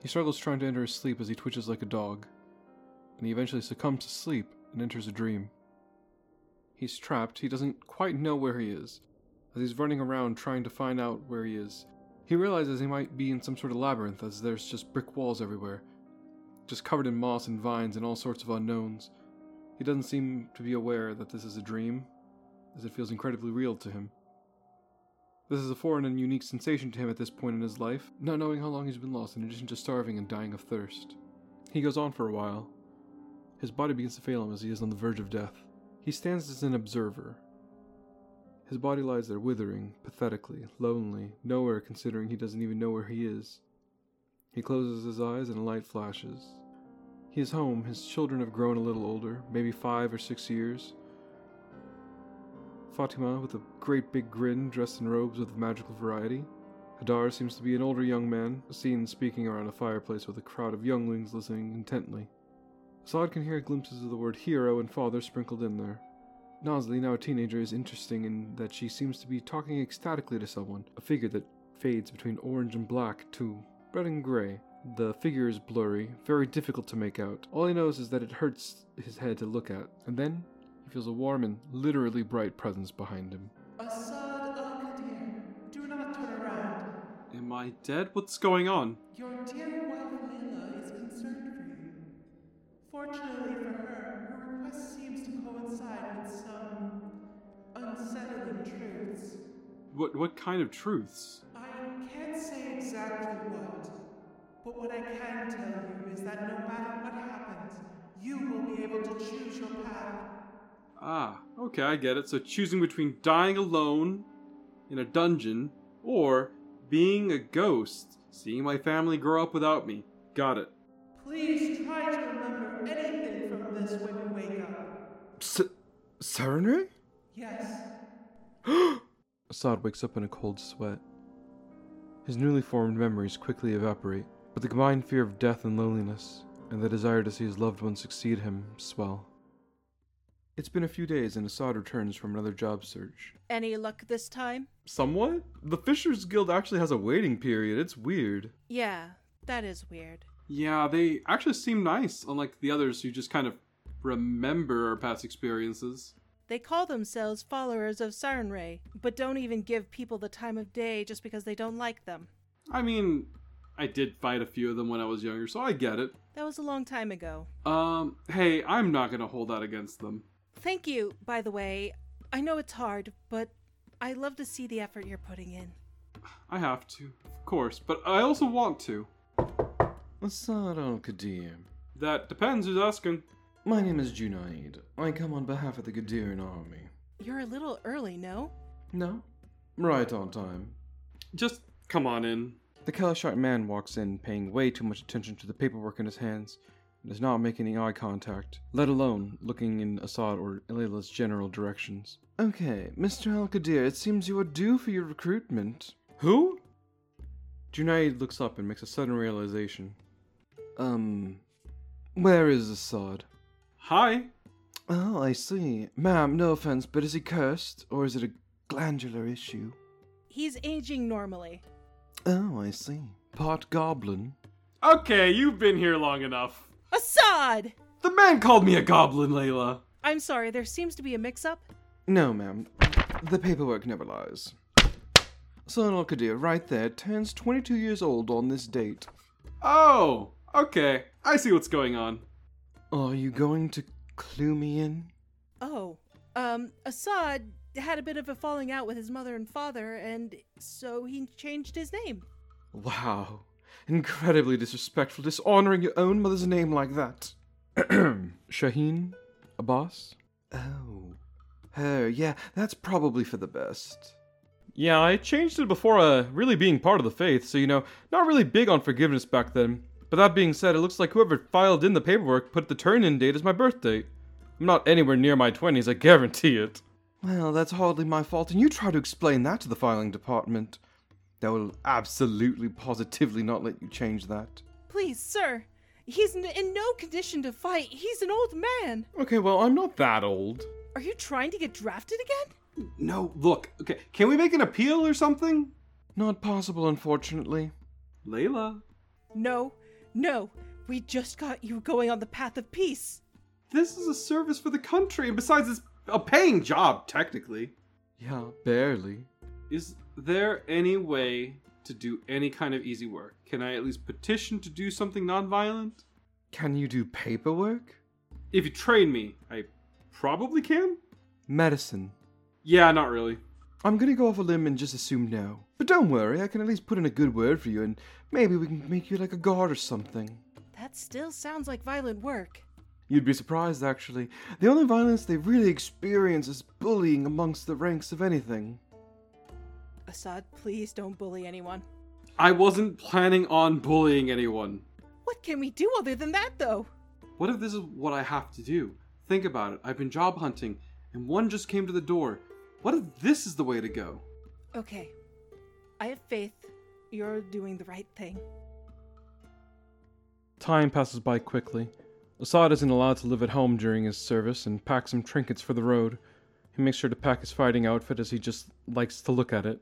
He struggles trying to enter his sleep as he twitches like a dog, and he eventually succumbs to sleep and enters a dream. He's trapped, he doesn't quite know where he is. As he's running around trying to find out where he is, he realizes he might be in some sort of labyrinth as there's just brick walls everywhere, just covered in moss and vines and all sorts of unknowns. He doesn't seem to be aware that this is a dream, as it feels incredibly real to him. This is a foreign and unique sensation to him at this point in his life, not knowing how long he's been lost in addition to starving and dying of thirst. He goes on for a while. His body begins to fail him as he is on the verge of death. He stands as an observer. His body lies there withering, pathetically, lonely, nowhere considering he doesn't even know where he is. He closes his eyes and a light flashes. He is home. His children have grown a little older, maybe five or six years. Fatima, with a great big grin, dressed in robes of the magical variety, Hadar seems to be an older young man, seen speaking around a fireplace with a crowd of younglings listening intently. Assad can hear glimpses of the word hero and father sprinkled in there. Nazli, now a teenager, is interesting in that she seems to be talking ecstatically to someone, a figure that fades between orange and black to red and gray. The figure is blurry, very difficult to make out. All he knows is that it hurts his head to look at, and then he feels a warm and literally bright presence behind him. Assad Al Qadir, do not turn around. Am I dead? What's going on? Your dear wife Layla is concerned for you. Fortunately for her, her request seems to coincide with some unsettling truths. What what kind of truths? I can't say exactly what, but what I can tell you is that no matter what happens, you will be able to choose your path. Ah, okay, I get it. So choosing between dying alone in a dungeon or being a ghost, seeing my family grow up without me. Got it. Please try to remember anything from this when you wake up. S- Sarenrae? Yes, (gasps) Assad wakes up in a cold sweat. His newly formed memories quickly evaporate, but the combined fear of death and loneliness, and the desire to see his loved ones succeed him, swell. It's been a few days and Assad returns from another job search. Any luck this time? Somewhat? The Fishers Guild actually has a waiting period. It's weird. Yeah, that is weird. Yeah, they actually seem nice, unlike the others who just kind of remember our past experiences. They call themselves followers of Sarenrae, but don't even give people the time of day just because they don't like them. I mean, I did fight a few of them when I was younger, so I get it. That was a long time ago. Um, hey, I'm not gonna hold that against them. Thank you, by the way. I know it's hard, but I love to see the effort you're putting in. I have to, of course, but I also want to. Assad al Qadir. That depends who's asking. My name is Junaid. I come on behalf of the Qadiran army. You're a little early, no? No? Right on time. Just come on in. The Keleshite man walks in, paying way too much attention to the paperwork in his hands, and does not make any eye contact, let alone looking in Assad or Layla's general directions. Okay, Mr. Al Qadir, it seems you are due for your recruitment. Who? Junaid looks up and makes a sudden realization. Um, where is Assad? Hi. Oh, I see. Ma'am, no offense, but is he cursed, or is it a glandular issue? He's aging normally. Oh, I see. Part goblin. Okay, you've been here long enough. Assad! The man called me a goblin, Layla. I'm sorry, there seems to be a mix up. No, ma'am. The paperwork never lies. Son Al Qadir, right there, turns 22 years old on this date. Oh, okay. I see what's going on. Are you going to clue me in? Oh, um, Assad had a bit of a falling out with his mother and father, and so he changed his name. Wow. Incredibly disrespectful, dishonoring your own mother's name like that. (clears throat) Shaheen? Abbas? Oh. Her, yeah, that's probably for the best. Yeah, I changed it before uh, really being part of the faith, so you know, not really big on forgiveness back then. But that being said, it looks like whoever filed in the paperwork put the turn in date as my birth date. I'm not anywhere near my 20s, I guarantee it. Well, that's hardly my fault, and you try to explain that to the filing department. They will absolutely, positively not let you change that. Please, sir, he's n- in no condition to fight. He's an old man. Okay, well, I'm not that old. Are you trying to get drafted again? No, look, okay, can we make an appeal or something? Not possible, unfortunately. Layla, No, no. We just got you going on the path of peace. This is a service for the country, and besides, it's a paying job, technically. Yeah, barely. Is there any way to do any kind of easy work? Can I at least petition to do something nonviolent? Can you do paperwork? If you train me, I probably can? Medicine. Yeah, not really. I'm gonna go off a limb and just assume no. But don't worry, I can at least put in a good word for you, and maybe we can make you like a guard or something. That still sounds like violent work. You'd be surprised, actually. The only violence they really experience is bullying amongst the ranks of anything. Assad, please don't bully anyone. I wasn't planning on bullying anyone. What can we do other than that, though? What if this is what I have to do? Think about it. I've been job hunting, and one just came to the door. What if this is the way to go? Okay. I have faith, You're doing the right thing. Time passes by quickly. Assad isn't allowed to live at home during his service and packs some trinkets for the road. He makes sure to pack his fighting outfit as he just likes to look at it.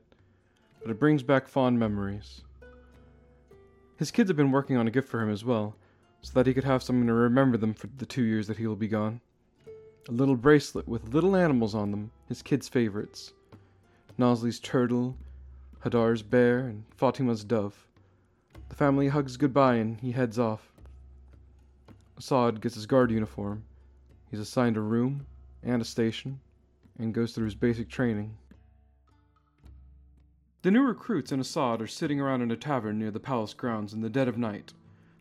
But it brings back fond memories. His kids have been working on a gift for him as well, so that he could have something to remember them for the two years that he will be gone. A little bracelet with little animals on them, his kids' favorites. Nazli's turtle, Hadar's bear, and Fatima's dove. The family hugs goodbye and he heads off. Assad gets his guard uniform. He's assigned a room and a station and goes through his basic training. The new recruits and Assad are sitting around in a tavern near the palace grounds in the dead of night.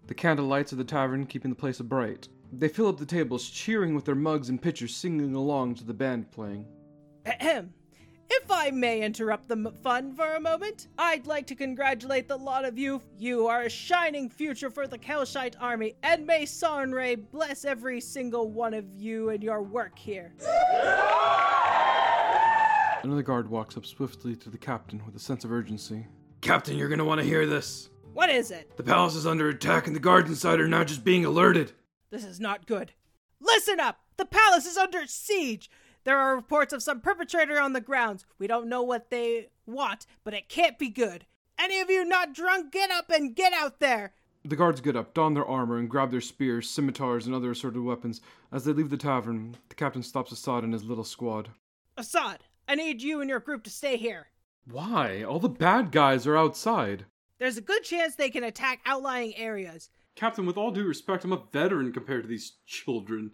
The candle lights of the tavern keeping the place bright. They fill up the tables, cheering with their mugs and pitchers, singing along to the band playing. Ahem. If I may interrupt the m- fun for a moment, I'd like to congratulate the lot of you. You are a shining future for the Keleshite army, and may Sarenrae bless every single one of you and your work here. Another guard walks up swiftly to the captain with a sense of urgency. Captain, you're gonna want to hear this. What is it? The palace is under attack, and the guards inside are now just being alerted. This is not good. Listen up! The palace is under siege! There are reports of some perpetrator on the grounds. We don't know what they want, but it can't be good. Any of you not drunk, get up and get out there! The guards get up, don their armor, and grab their spears, scimitars, and other assorted weapons. As they leave the tavern, the captain stops Assad and his little squad. Assad, I need you and your group to stay here. Why? All the bad guys are outside. There's a good chance they can attack outlying areas. Captain, with all due respect, I'm a veteran compared to these children.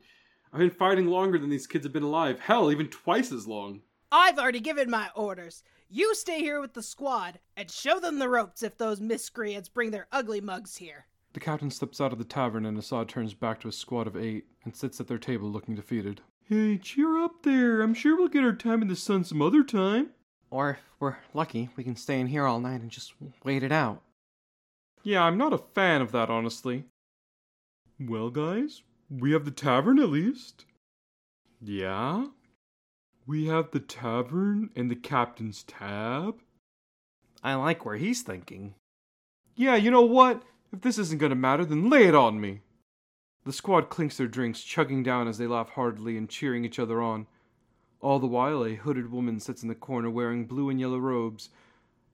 I've been fighting longer than these kids have been alive. Hell, even twice as long. I've already given my orders. You stay here with the squad and show them the ropes if those miscreants bring their ugly mugs here. The captain steps out of the tavern and Assad turns back to his squad of eight and sits at their table looking defeated. Hey, cheer up there. I'm sure we'll get our time in the sun some other time. Or if we're lucky, we can stay in here all night and just wait it out. Yeah, I'm not a fan of that, honestly. Well, guys, we have the tavern at least. Yeah? We have the tavern and the captain's tab? I like where he's thinking. Yeah, you know what? If this isn't gonna matter, then lay it on me. The squad clinks their drinks, chugging down as they laugh heartily and cheering each other on. All the while, a hooded woman sits in the corner wearing blue and yellow robes,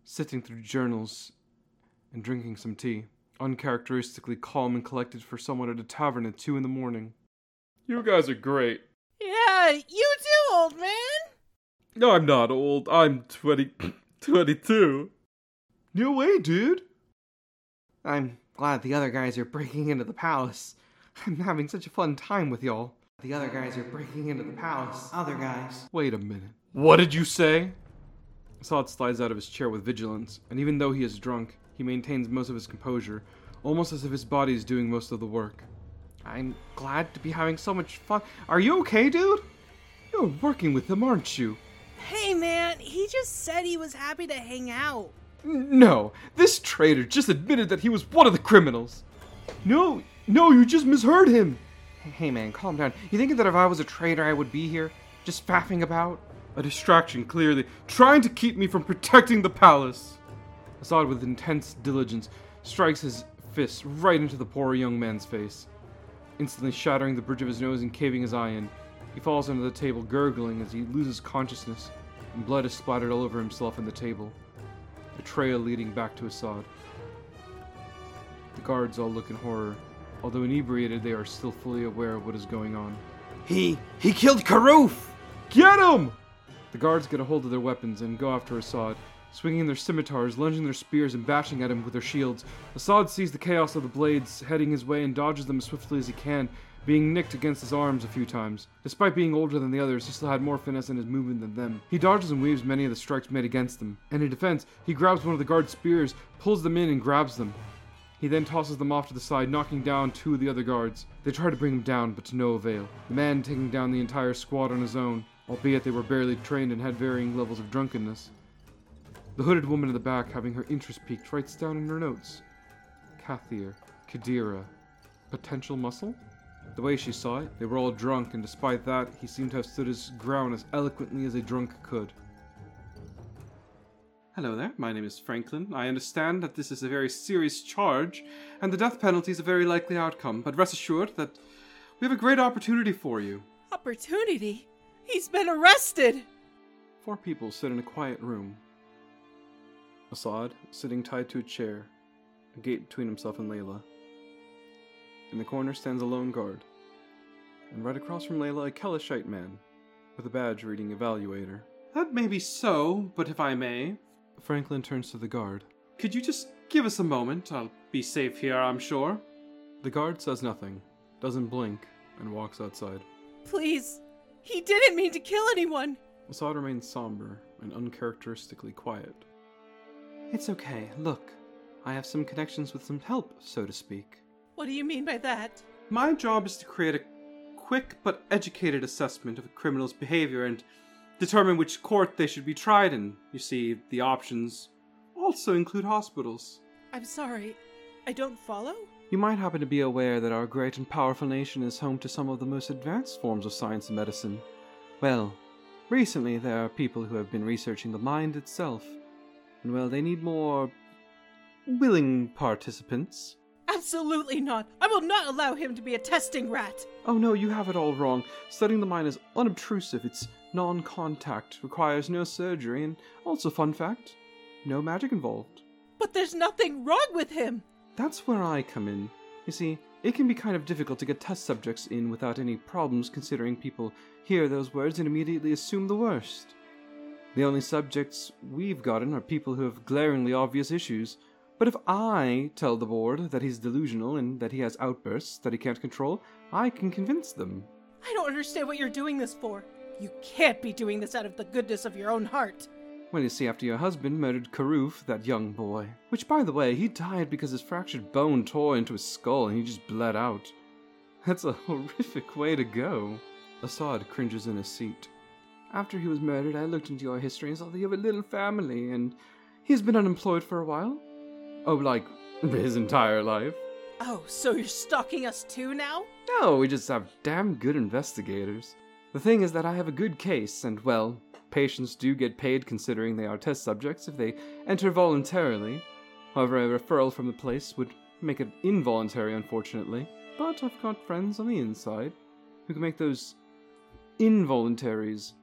sitting through journals and drinking some tea, uncharacteristically calm and collected for someone at a tavern at two in the morning. You guys are great. Yeah, you too, old man. No, I'm not old. I'm 20, (clears throat) 22. No way, dude. I'm glad the other guys are breaking into the palace. I'm having such a fun time with y'all. The other guys are breaking into the palace. Other guys. Wait a minute. What did you say? Assad slides out of his chair with vigilance, and even though he is drunk, he maintains most of his composure, almost as if his body is doing most of the work. I'm glad to be having so much fun. Are you okay, dude? You're working with him, aren't you? Hey, man, he just said he was happy to hang out. No, this traitor just admitted that he was one of the criminals. No, no, you just misheard him. Hey, man, calm down. You think that if I was a traitor, I would be here? Just faffing about? A distraction, clearly, trying to keep me from protecting the palace. Assad, with intense diligence, strikes his fist right into the poor young man's face, instantly shattering the bridge of his nose and caving his eye in. He falls under the table, gurgling as he loses consciousness, and blood is splattered all over himself and the table. A trail leading back to Assad. The guards all look in horror. Although inebriated, they are still fully aware of what is going on. He he killed Karoof. Get him! The guards get a hold of their weapons and go after Assad, swinging their scimitars, lunging their spears, and bashing at him with their shields. Assad sees the chaos of the blades heading his way and dodges them as swiftly as he can, being nicked against his arms a few times. Despite being older than the others, he still had more finesse in his movement than them. He dodges and weaves many of the strikes made against him, and in defense, he grabs one of the guard's spears, pulls them in, and grabs them. He then tosses them off to the side, knocking down two of the other guards. They try to bring him down, but to no avail. The man taking down the entire squad on his own, albeit they were barely trained and had varying levels of drunkenness. The hooded woman in the back, having her interest piqued, writes down in her notes Katheer, Qadira, potential muscle? The way she saw it, they were all drunk, and despite that, he seemed to have stood his ground as eloquently as a drunk could. Hello there, my name is Franklin. I understand that this is a very serious charge, and the death penalty is a very likely outcome, but rest assured that we have a great opportunity for you. Opportunity? He's been arrested! Four people sit in a quiet room. Assad, sitting tied to a chair, a gate between himself and Layla. In the corner stands a lone guard, and right across from Layla, a Keleshite man, with a badge reading Evaluator. That may be so, but if I may, Franklin turns to the guard. could you just give us a moment? I'll be safe here, I'm sure. The guard says nothing, doesn't blink, and walks outside. Please, he didn't mean to kill anyone. Assad remains somber and uncharacteristically quiet. It's okay. Look, I have some connections with some help, so to speak. What do you mean by that? My job is to create a quick but educated assessment of a criminal's behavior and determine which court they should be tried in. You see, the options also include hospitals. I'm sorry, I don't follow? You might happen to be aware that our great and powerful nation is home to some of the most advanced forms of science and medicine. Well, recently there are people who have been researching the mind itself. And well, they need more willing participants. Absolutely not. I will not allow him to be a testing rat. Oh no, you have it all wrong. Studying the mind is unobtrusive, it's non contact, requires no surgery, and also, fun fact, no magic involved. But there's nothing wrong with him. That's where I come in. You see, it can be kind of difficult to get test subjects in without any problems considering people hear those words and immediately assume the worst. The only subjects we've gotten are people who have glaringly obvious issues. But if I tell the board that he's delusional and that he has outbursts that he can't control, I can convince them. I don't understand what you're doing this for. You can't be doing this out of the goodness of your own heart. Well, you see, after your husband murdered Karuf, that young boy, which, by the way, he died because his fractured bone tore into his skull and he just bled out. That's a horrific way to go. Assad cringes in his seat. After he was murdered, I looked into your history and saw that you have a little family, and he's been unemployed for a while. Oh, like, his entire life. Oh, so you're stalking us too now? No, we just have damn good investigators. The thing is that I have a good case, and well, patients do get paid considering they are test subjects if they enter voluntarily. However, a referral from the place would make it involuntary, unfortunately. But I've got friends on the inside who can make those involuntaries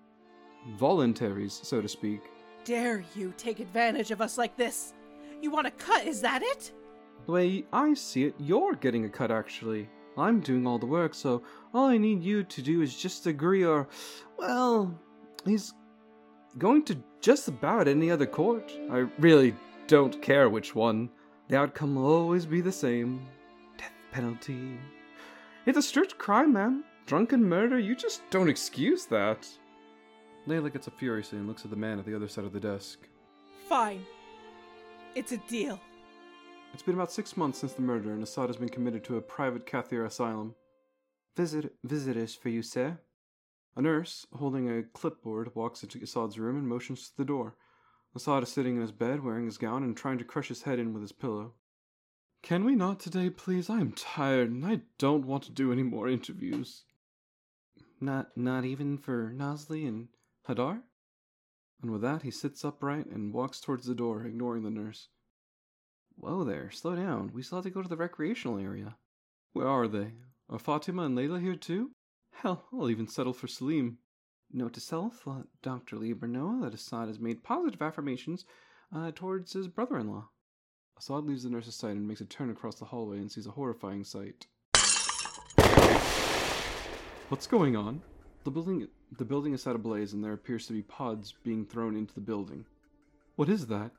voluntaries, so to speak. Dare you take advantage of us like this? You want a cut, is that it? The way I see it, you're getting a cut actually. I'm doing all the work, so all I need you to do is just agree or, well, he's going to just about any other court. I really don't care which one. The outcome will always be the same death penalty. It's a strict crime, man. Drunken murder, you just don't excuse that. Layla gets up furiously and looks at the man at the other side of the desk. Fine. It's a deal. It's been about six months since the murder, and Assad has been committed to a private Katheer asylum. Visit visitors for you, sir. A nurse, holding a clipboard, walks into Assad's room and motions to the door. Assad is sitting in his bed, wearing his gown and trying to crush his head in with his pillow. Can we not today, please? I am tired, and I don't want to do any more interviews. Not, not even for Nazli and Hadar? And with that, he sits upright and walks towards the door, ignoring the nurse. Whoa there, slow down. We still have to go to the recreational area. Where are they? Are Fatima and Layla here too? Hell, I'll even settle for Salim. Note to self, let Dr. Lieber that Assad has made positive affirmations uh, towards his brother in law. Assad leaves the nurse's side and makes a turn across the hallway and sees a horrifying sight. What's going on? The building the building is set ablaze and there appears to be pods being thrown into the building. What is that?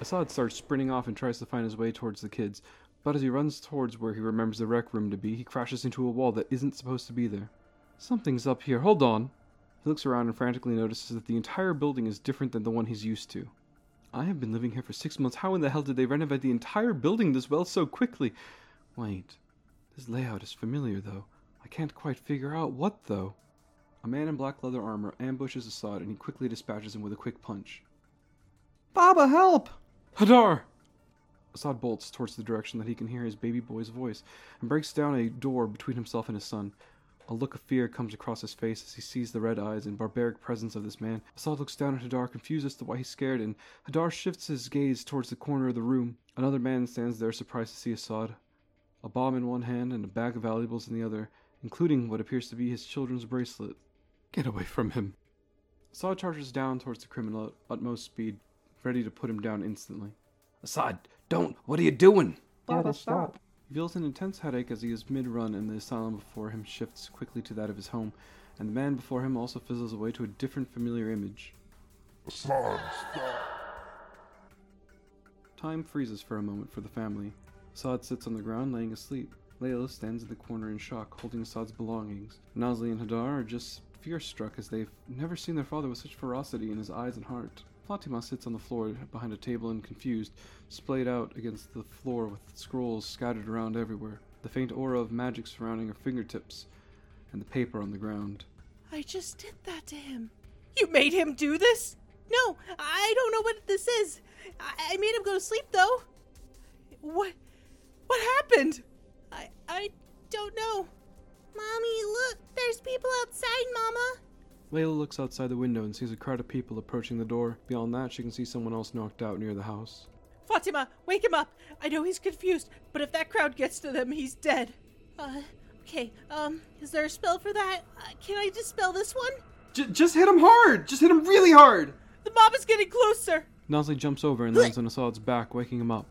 Assad starts sprinting off and tries to find his way towards the kids, but as he runs towards where he remembers the rec room to be, he crashes into a wall that isn't supposed to be there. Something's up here. Hold on. He looks around and frantically notices that the entire building is different than the one he's used to. I have been living here for six months. How in the hell did they renovate the entire building this well so quickly? Wait. This layout is familiar, though. I can't quite figure out what, though. A man in black leather armor ambushes Assad and he quickly dispatches him with a quick punch. Baba, help! Hadar! Assad bolts towards the direction that he can hear his baby boy's voice and breaks down a door between himself and his son. A look of fear comes across his face as he sees the red eyes and barbaric presence of this man. Assad looks down at Hadar, confused as to why he's scared, and Hadar shifts his gaze towards the corner of the room. Another man stands there, surprised to see Assad. A bomb in one hand and a bag of valuables in the other, including what appears to be his children's bracelet. Get away from him. Assad charges down towards the criminal at utmost speed, ready to put him down instantly. Assad, don't! What are you doing? Daddy, stop. He feels an intense headache as he is mid run and the asylum before him shifts quickly to that of his home, and the man before him also fizzles away to a different familiar image. Assad, stop. Time freezes for a moment for the family. Assad sits on the ground laying asleep. Layla stands in the corner in shock, holding Assad's belongings. Nazli and Hadar are just fear struck as they've never seen their father with such ferocity in his eyes and heart. Fatima sits on the floor behind a table and confused, splayed out against the floor with scrolls scattered around everywhere, the faint aura of magic surrounding her fingertips, and the paper on the ground. I just did that to him. You made him do this? No, I don't know what this is. I, I made him go to sleep though. What? What happened? I I don't know. Mommy, look, there's people outside, Mama. Layla looks outside the window and sees a crowd of people approaching the door. Beyond that, she can see someone else knocked out near the house. Fatima, wake him up. I know he's confused, but if that crowd gets to them, he's dead. Uh, okay. Um, is there a spell for that? Uh, can I dispel this one? J- just hit him hard! Just hit him really hard! The mob is getting closer. Nazli jumps over and lands on Assad's back, waking him up.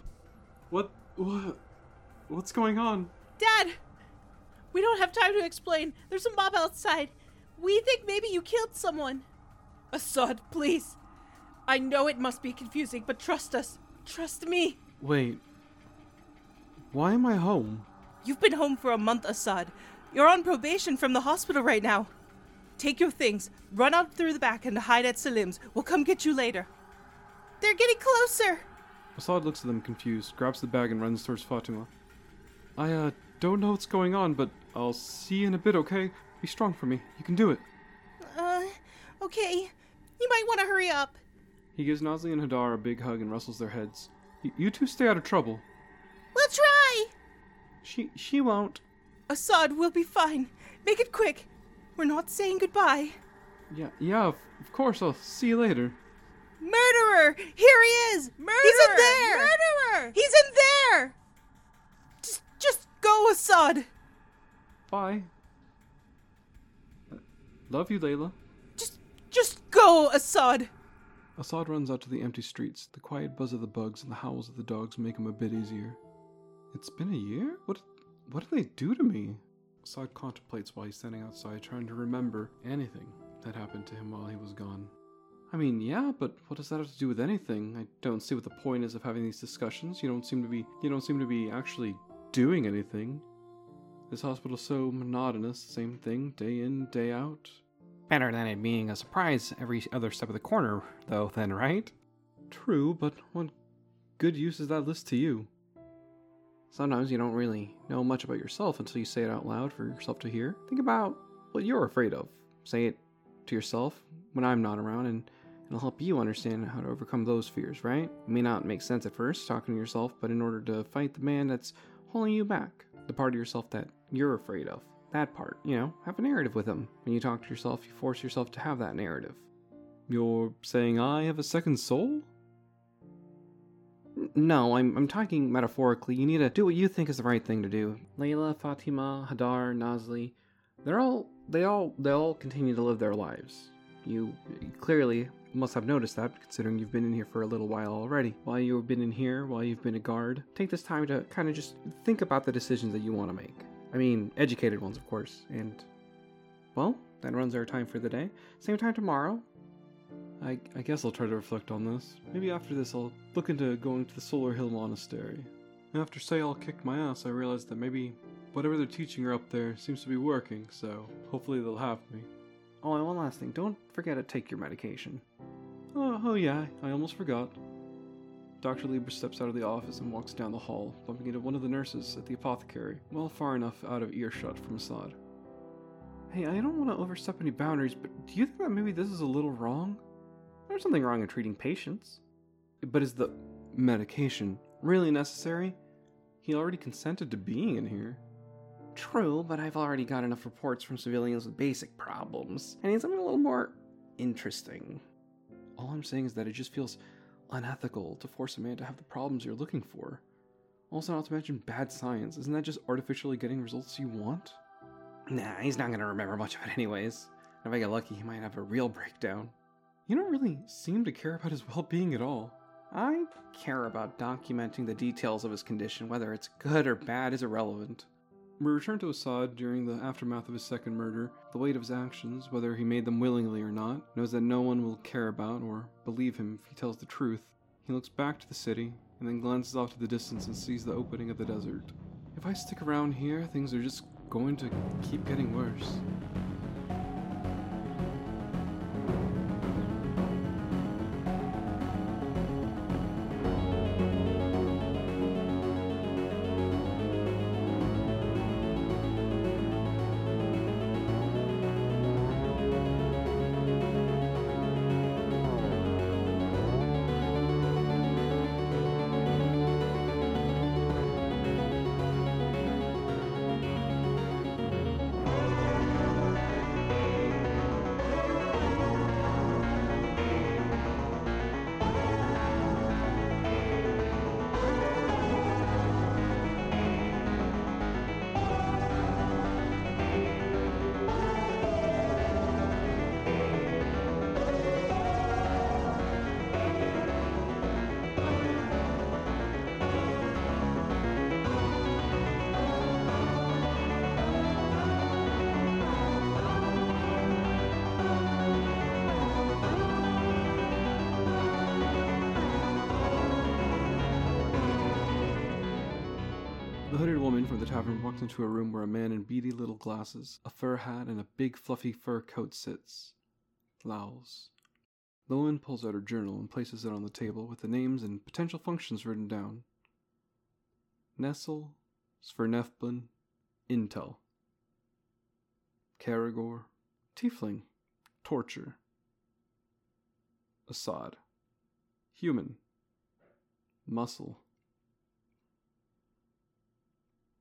What? What? What's going on? Dad, we don't have time to explain. There's a mob outside. We think maybe you killed someone. Assad, please. I know it must be confusing, but trust us. Trust me. Wait. Why am I home? You've been home for a month, Assad. You're on probation from the hospital right now. Take your things, run out through the back, and hide at Salim's. We'll come get you later. They're getting closer. Assad looks at them confused, grabs the bag, and runs towards Fatima. I, uh, don't know what's going on, but I'll see you in a bit, okay? Be strong for me. You can do it. Uh, okay. You might want to hurry up. He gives Nazli and Hadar a big hug and rustles their heads. Y- you two stay out of trouble. We'll try. She she won't. Assad, we'll be fine. Make it quick. We're not saying goodbye. Yeah, yeah, of, of course. I'll see you later. Murderer! Here he is! Murderer! He's in there! Murderer! He's in there! Go, Assad. Bye. Love you, Layla. Just, just go, Assad. Assad runs out to the empty streets. The quiet buzz of the bugs and the howls of the dogs make him a bit easier. It's been a year? What what did they do to me? Assad contemplates while he's standing outside, trying to remember anything that happened to him while he was gone. I mean, yeah, but what does that have to do with anything? I don't see what the point is of having these discussions. You don't seem to be you don't seem to be actually doing anything. This hospital's so monotonous, same thing, day in, day out. Better than it being a surprise every other step of the corner, though, then, right? True, but what good use is that list to you? Sometimes you don't really know much about yourself until you say it out loud for yourself to hear. Think about what you're afraid of. Say it to yourself when I'm not around, and it'll help you understand how to overcome those fears, right? It may not make sense at first talking to yourself, but in order to fight the man that's holding you back, the part of yourself that you're afraid of, that part, you know, have a narrative with them. When you talk to yourself, you force yourself to have that narrative. You're saying I have a second soul? No, I'm, I'm talking metaphorically. You need to do what you think is the right thing to do. Layla, Fatima, Hadar, Nazli, they're all they all they all continue to live their lives. You clearly must have noticed that, considering you've been in here for a little while already. While you've been in here, while you've been a guard, take this time to kind of just think about the decisions that you want to make. I mean, educated ones, of course. And, well, that runs our time for the day. Same time tomorrow. I, I guess I'll try to reflect on this. Maybe after this, I'll look into going to the Solar Hill Monastery. After Sayal kicked my ass, I realized that maybe whatever they're teaching her up there seems to be working, so hopefully they'll have me. Oh, and one last thing. Don't forget to take your medication. Oh, oh yeah, I almost forgot. Dr. Lieber steps out of the office and walks down the hall, bumping into one of the nurses at the apothecary, well far enough out of earshot from Assad. Hey, I don't want to overstep any boundaries, but do you think that maybe this is a little wrong? There's something wrong in treating patients. But is the medication really necessary? He already consented to being in here. True, but I've already got enough reports from civilians with basic problems. I need something a little more interesting. All I'm saying is that it just feels unethical to force a man to have the problems you're looking for. Also, not to mention bad science. Isn't that just artificially getting results you want? Nah, he's not gonna remember much of it anyways. If I get lucky, he might have a real breakdown. You don't really seem to care about his (laughs) well being at all. I care about documenting the details of his condition. Whether it's good or bad is irrelevant. We return to Assad during the aftermath of his second murder. The weight of his actions, whether he made them willingly or not, knows that no one will care about or believe him if he tells the truth. He looks back to the city and then glances off to the distance and sees the opening of the desert. If I stick around here, things are just going to keep getting worse. Into a room where a man in beady little glasses, a fur hat, and a big fluffy fur coat sits. The woman pulls out her journal and places it on the table with the names and potential functions written down. Nessel, Svirfneblin, Intel. Karagor, Tiefling, Torture. Assad. Human. Muscle.